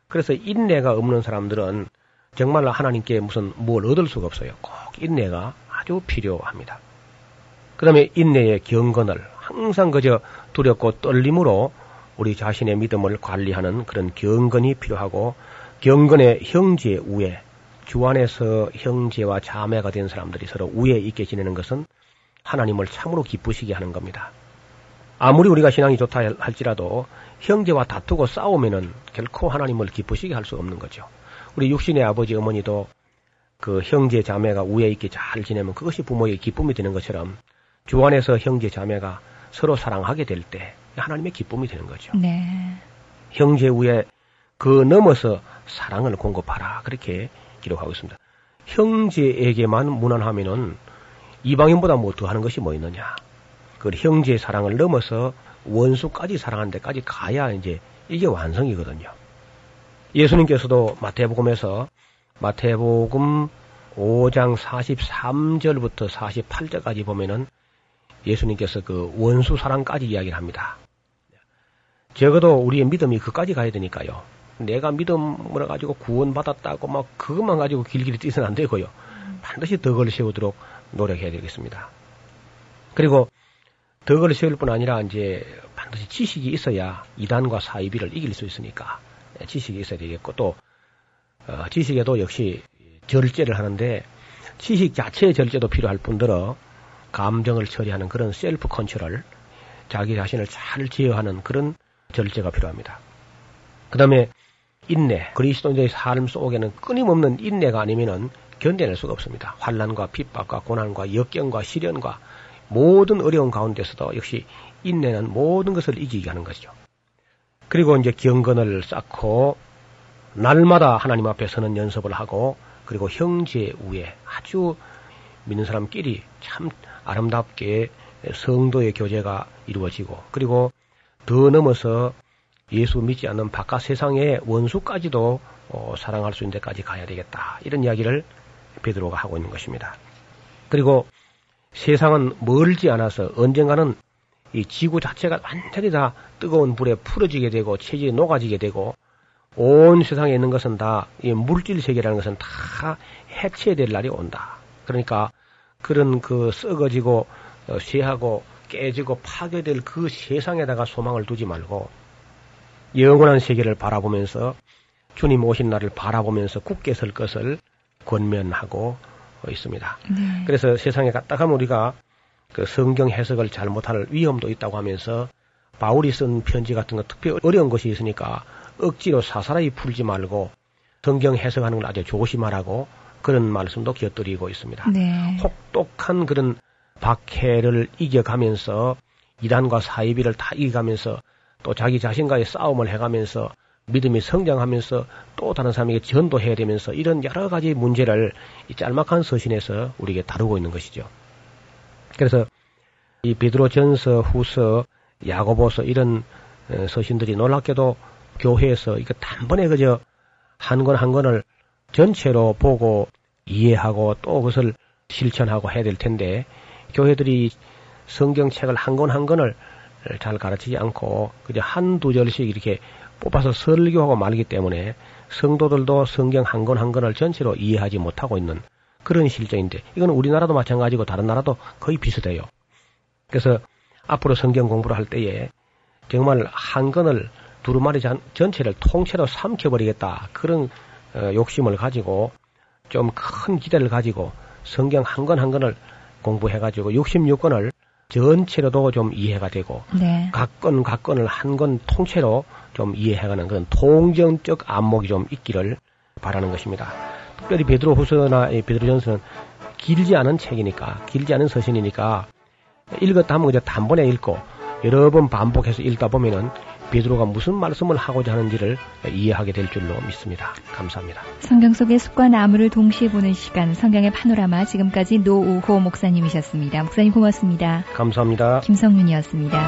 그래서 인내가 없는 사람들은 정말로 하나님께 무슨 뭘 얻을 수가 없어요. 꼭 인내가 아주 필요합니다. 그 다음에 인내의 경건을 항상 그저 두렵고 떨림으로 우리 자신의 믿음을 관리하는 그런 경건이 필요하고 경건의 형제 우애, 주 안에서 형제와 자매가 된 사람들이 서로 우애 있게 지내는 것은 하나님을 참으로 기쁘시게 하는 겁니다. 아무리 우리가 신앙이 좋다 할지라도 형제와 다투고 싸우면은 결코 하나님을 기쁘시게 할 수 없는 거죠. 우리 육신의 아버지 어머니도 그 형제 자매가 우애 있게 잘 지내면 그것이 부모의 기쁨이 되는 것처럼 주 안에서 형제 자매가 서로 사랑하게 될 때 하나님의 기쁨이 되는 거죠. 네. 형제 우애 그 넘어서 사랑을 공급하라 그렇게 기록하고 있습니다. 형제에게만 무난하면은 이방인보다 뭐 더 하는 것이 뭐 있느냐. 그 형제의 사랑을 넘어서 원수까지 사랑하는 데까지 가야 이제 이게 완성이거든요. 예수님께서도 마태복음에서 마태복음 5장 43절부터 48절까지 보면은 예수님께서 그 원수 사랑까지 이야기를 합니다. 적어도 우리의 믿음이 그까지 가야 되니까요. 내가 믿음을 가지고 구원받았다고 막 그것만 가지고 길길이 뛰서는 안 되고요. 반드시 덕을 세우도록 노력해야 되겠습니다. 그리고 덕을 세울 뿐 아니라 이제 반드시 지식이 있어야 이단과 사이비를 이길 수 있으니까 지식이 있어야 되겠고 또 어, 지식에도 역시 절제를 하는데 지식 자체의 절제도 필요할 뿐더러 감정을 처리하는 그런 self control 자기 자신을 잘 제어하는 그런 절제가 필요합니다. 그 다음에 인내 그리스도인의 삶 속에는 끊임없는 인내가 아니면은 견뎌낼 수가 없습니다. 환란과 핍박과 고난과 역경과 시련과 모든 어려운 가운데서도 역시 인내는 모든 것을 이기게 하는 것이죠. 그리고 이제 경건을 쌓고 날마다 하나님 앞에 서는 연습을 하고 그리고 형제 우에 아주 믿는 사람끼리 참 아름답게 성도의 교제가 이루어지고 그리고 더 넘어서 예수 믿지 않는 바깥 세상의 원수까지도 어, 사랑할 수 있는 데까지 가야 되겠다. 이런 이야기를 베드로가 하고 있는 것입니다. 그리고 세상은 멀지 않아서 언젠가는 이 지구 자체가 완전히 다 뜨거운 불에 풀어지게 되고 체질이 녹아지게 되고 온 세상에 있는 것은 다 이 물질 세계라는 것은 다 해체될 날이 온다. 그러니까 그런 그 썩어지고 어, 쇠하고 깨지고 파괴될 그 세상에다가 소망을 두지 말고 영원한 세계를 바라보면서 주님 오신 날을 바라보면서 굳게 설 것을 권면하고 있습니다. 네. 그래서 세상에 갔다 가면 우리가 그 성경 해석을 잘 못할 위험도 있다고 하면서 바울이 쓴 편지 같은 거 특별히 어려운 것이 있으니까 억지로 사사라이 풀지 말고 성경 해석하는 걸 아주 조심하라고 그런 말씀도 곁들이고 있습니다. 네. 혹독한 그런 박해를 이겨가면서 이단과 사이비를 다 이겨가면서 또 자기 자신과의 싸움을 해가면서 믿음이 성장하면서 또 다른 사람에게 전도해야 되면서 이런 여러 가지 문제를 이 짤막한 서신에서 우리에게 다루고 있는 것이죠. 그래서 이 베드로전서, 후서, 야고보서 이런 어, 서신들이 놀랍게도 교회에서 이거 단번에 그저 한권한 권을 전체로 보고 이해하고 또 그것을 실천하고 해야 될 텐데 교회들이 성경책을 한 권한 권을 잘 가르치지 않고 그저 한두 절씩 이렇게 뽑아서 설교하고 말기 때문에 성도들도 성경 한권한 권을 전체로 이해하지 못하고 있는 그런 실정인데 이건 우리나라도 마찬가지고 다른 나라도 거의 비슷해요. 그래서 앞으로 성경 공부를 할 때에 정말 한 권을 두루마리 전체를 통째로 삼켜버리겠다 그런 어, 욕심을 가지고 좀 큰 기대를 가지고 성경 한 권한 권을 공부해가지고 66권을 전체로도 좀 이해가 되고 네. 각건 각 건을 한 건 통째로 좀 이해해가는 그런 통정적 안목이 좀 있기를 바라는 것입니다. 특별히 베드로 후서나 베드로 전서는 길지 않은 책이니까 길지 않은 서신이니까 읽었다 하면 그냥 단번에 읽고 여러 번 반복해서 읽다 보면은 베드로가 무슨 말씀을 하고자 하는지를 이해하게 될 줄로 믿습니다. 감사합니다. 성경 속의 숲과 나무를 동시에 보는 시간, 성경의 파노라마 지금까지 노우호 목사님이셨습니다. 목사님 고맙습니다. 감사합니다. 김성윤이었습니다.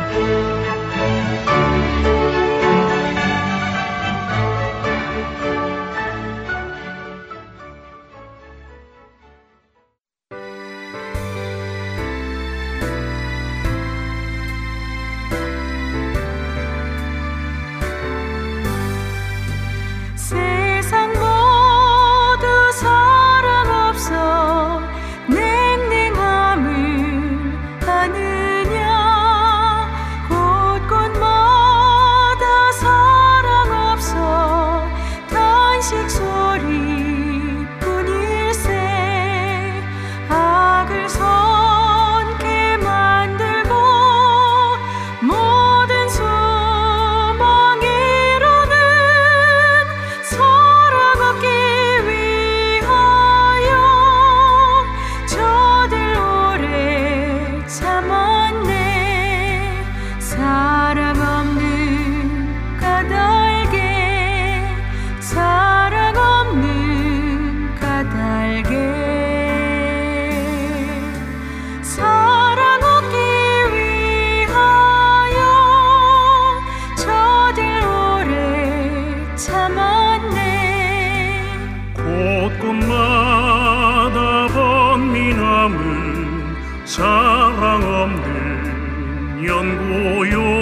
사랑 없는 연고요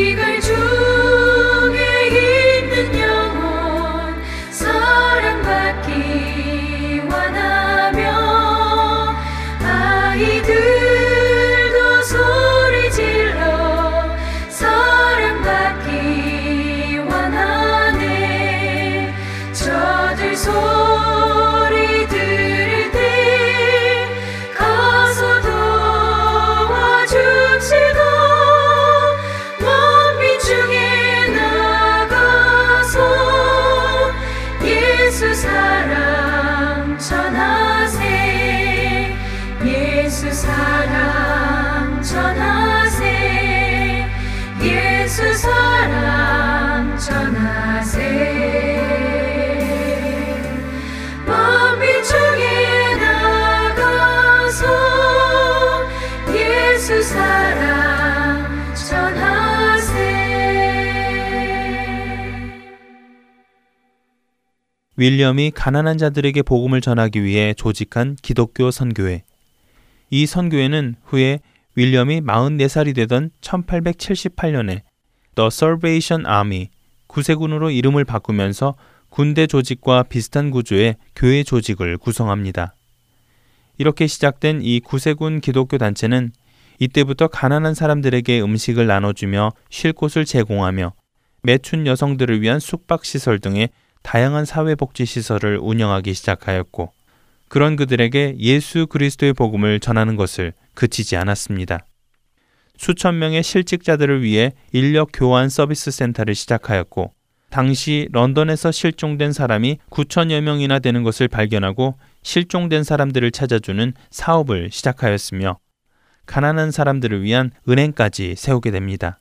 기글 중 윌리엄이 가난한 자들에게 복음을 전하기 위해 조직한 기독교 선교회. 이 선교회는 후에 윌리엄이 44살이 되던 1878년에 The Salvation Army 구세군으로 이름을 바꾸면서 군대 조직과 비슷한 구조의 교회 조직을 구성합니다. 이렇게 시작된 이 구세군 기독교 단체는 이때부터 가난한 사람들에게 음식을 나눠주며 쉴 곳을 제공하며 매춘 여성들을 위한 숙박시설 등의 다양한 사회복지 시설을 운영하기 시작하였고 그런 그들에게 예수 그리스도의 복음을 전하는 것을 그치지 않았습니다. 수천 명의 실직자들을 위해 인력 교환 서비스 센터를 시작하였고 당시 런던에서 실종된 사람이 9천여 명이나 되는 것을 발견하고 실종된 사람들을 찾아주는 사업을 시작하였으며 가난한 사람들을 위한 은행까지 세우게 됩니다.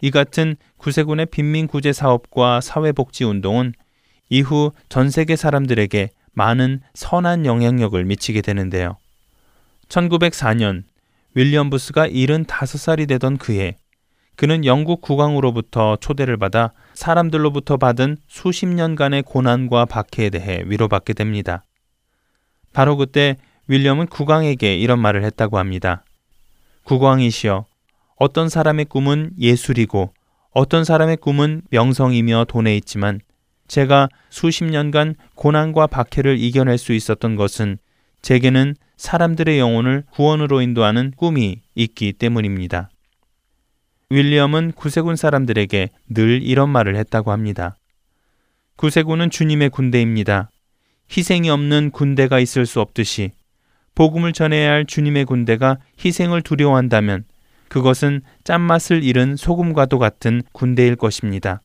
이 같은 구세군의 빈민 구제 사업과 사회복지 운동은 이후 전 세계 사람들에게 많은 선한 영향력을 미치게 되는데요. 1904년 윌리엄 부스가 75살이 되던 그해 그는 영국 국왕으로부터 초대를 받아 사람들로부터 받은 수십 년간의 고난과 박해에 대해 위로받게 됩니다. 바로 그때 윌리엄은 국왕에게 이런 말을 했다고 합니다. 국왕이시여, 어떤 사람의 꿈은 예술이고 어떤 사람의 꿈은 명성이며 돈에 있지만 제가 수십 년간 고난과 박해를 이겨낼 수 있었던 것은 제게는 사람들의 영혼을 구원으로 인도하는 꿈이 있기 때문입니다. 윌리엄은 구세군 사람들에게 늘 이런 말을 했다고 합니다. 구세군은 주님의 군대입니다. 희생이 없는 군대가 있을 수 없듯이 복음을 전해야 할 주님의 군대가 희생을 두려워한다면 그것은 짠맛을 잃은 소금과도 같은 군대일 것입니다.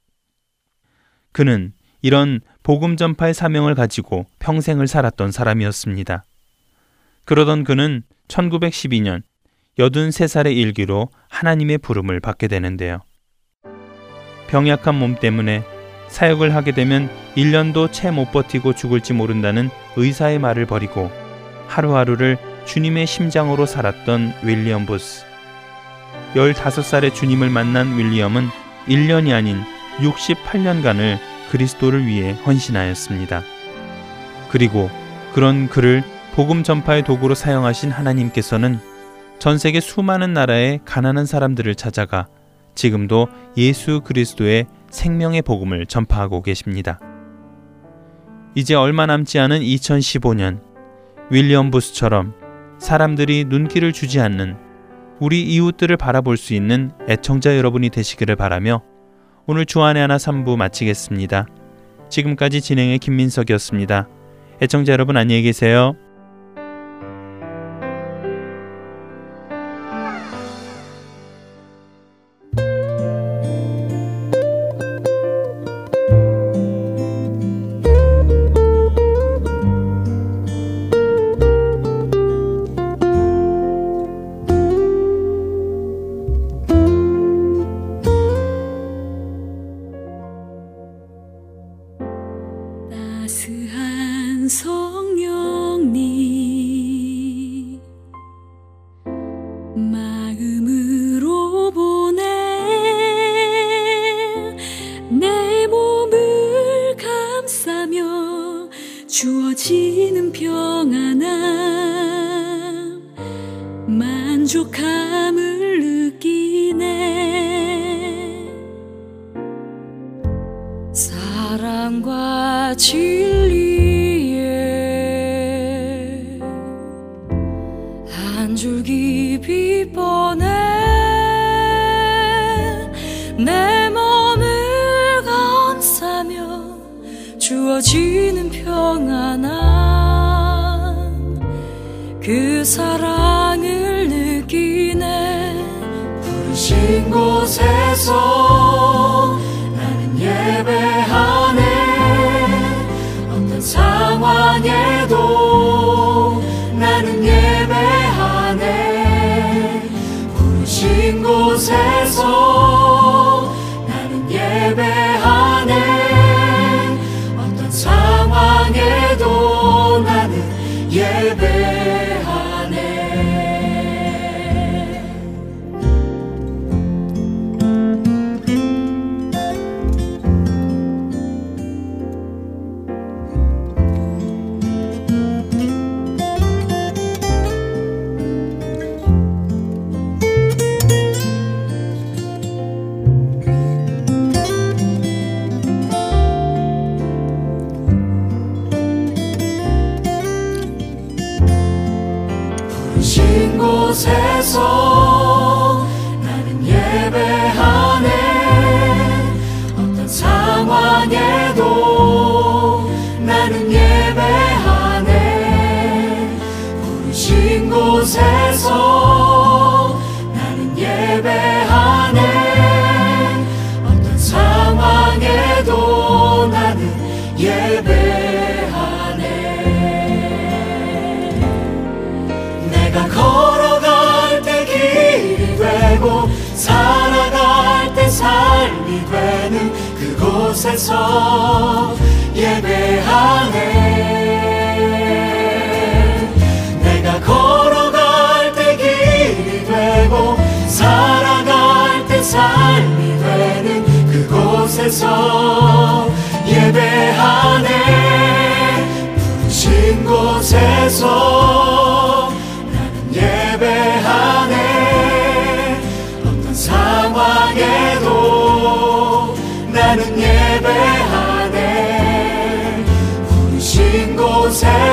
그는 이런 복음 전파의 사명을 가지고 평생을 살았던 사람이었습니다. 그러던 그는 1912년 83살의 일기로 하나님의 부름을 받게 되는데요. 병약한 몸 때문에 사역을 하게 되면 1년도 채 못 버티고 죽을지 모른다는 의사의 말을 버리고 하루하루를 주님의 심장으로 살았던 윌리엄 보스. 15살에 주님을 만난 윌리엄은 1년이 아닌 68년간을 그리스도를 위해 헌신하였습니다. 그리고 그런 그를 복음 전파의 도구로 사용하신 하나님께서는 전 세계 수많은 나라의 가난한 사람들을 찾아가 지금도 예수 그리스도의 생명의 복음을 전파하고 계십니다. 이제 얼마 남지 않은 2015년 윌리엄 부스처럼 사람들이 눈길을 주지 않는 우리 이웃들을 바라볼 수 있는 애청자 여러분이 되시기를 바라며 오늘 주안의 하나 3부 마치겠습니다. 지금까지 진행의 김민석이었습니다. 애청자 여러분 안녕히 계세요. 곳에서 예배하네. 내가 걸어갈 때 길이 되고 살아갈 때 삶이 되는 그곳에서 예배하네. 부르신 곳에서